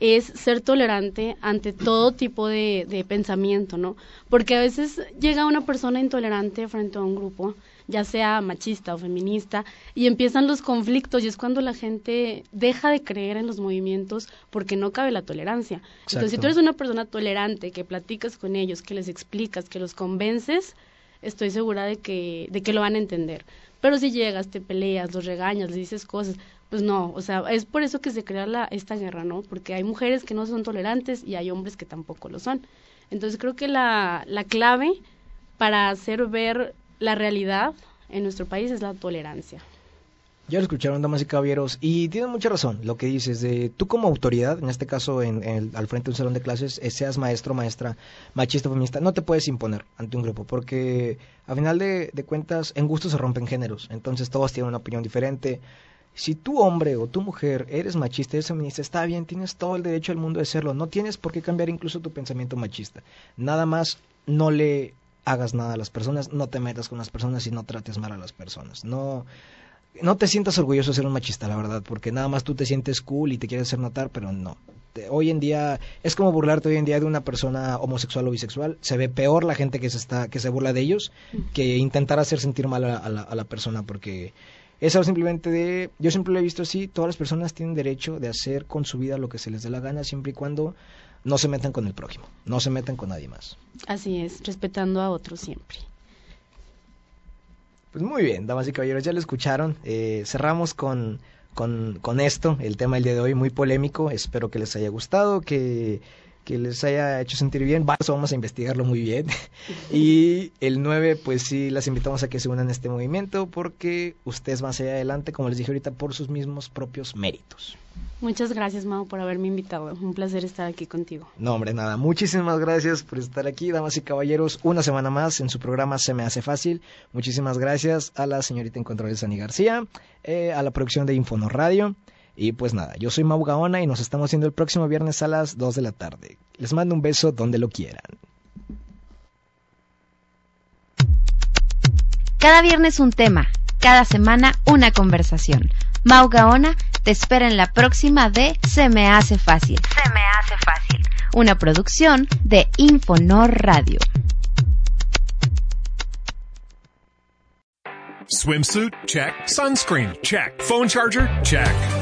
es ser tolerante ante todo tipo de, de, pensamiento, ¿no? Porque a veces llega una persona intolerante frente a un grupo, ya sea machista o feminista, y empiezan los conflictos y es cuando la gente deja de creer en los movimientos porque no cabe la tolerancia. Entonces, si tú eres una persona tolerante, que platicas con ellos, que les explicas, que los convences, estoy segura de que, de que lo van a entender. Pero si llegas, te peleas, los regañas, les dices cosas, pues no, o sea, es por eso que se crea la, esta guerra, ¿no? Porque hay mujeres que no son tolerantes y hay hombres que tampoco lo son. Entonces creo que la, la clave para hacer ver la realidad en nuestro país es la tolerancia. Ya lo escucharon, damas y caballeros, y tienen mucha razón lo que dices. De, tú como autoridad, en este caso en, al frente de un salón de clases, eh, seas maestro, maestra, machista, feminista, no te puedes imponer ante un grupo, porque a final de, cuentas, en gusto se rompen géneros, entonces todos tienen una opinión diferente. Si tú hombre o tu mujer eres machista, eres feminista, está bien, tienes todo el derecho del mundo de serlo, no tienes por qué cambiar incluso tu pensamiento machista. Nada más no le hagas nada a las personas, no te metas con las personas y no trates mal a las personas. No no te sientas orgulloso de ser un machista, la verdad, porque nada más tú te sientes cool y te quieres hacer notar, pero no. Hoy en día es como burlarte hoy en día de una persona homosexual o bisexual. Se ve peor la gente que se está que se burla de ellos que intentar hacer sentir mal a, la, a la, persona, porque es algo simplemente de yo siempre lo he visto así. Todas las personas tienen derecho de hacer con su vida lo que se les dé la gana, siempre y cuando no se metan con el prójimo, no se metan con nadie más. Así es, respetando a otros siempre. Pues muy bien, damas y caballeros, ya lo escucharon. Eh, cerramos con, con, con, esto, el tema del día de hoy, muy polémico. Espero que les haya gustado, que que les haya hecho sentir bien. Vamos a investigarlo muy bien. y el 9, pues sí, las invitamos a que se unan a este movimiento porque ustedes van hacia adelante, como les dije ahorita, por sus mismos propios méritos. Muchas gracias, Mau, por haberme invitado. Un placer estar aquí contigo. No, hombre, nada. Muchísimas gracias por estar aquí, damas y caballeros. Una semana más en su programa Se me hace fácil. Muchísimas gracias a la señorita en control Sani García, eh, a la producción de Infonor Radio. Y pues nada, yo soy Mau Gaona y nos estamos viendo el próximo viernes a las 2 de la tarde. Les mando un beso donde lo quieran. Cada viernes un tema, cada semana una conversación. Mau Gaona te espera en la próxima de Se me hace fácil. Se me hace fácil. Una producción de Infonor Radio. Swimsuit? Check. Sunscreen? Check. Phone charger? Check.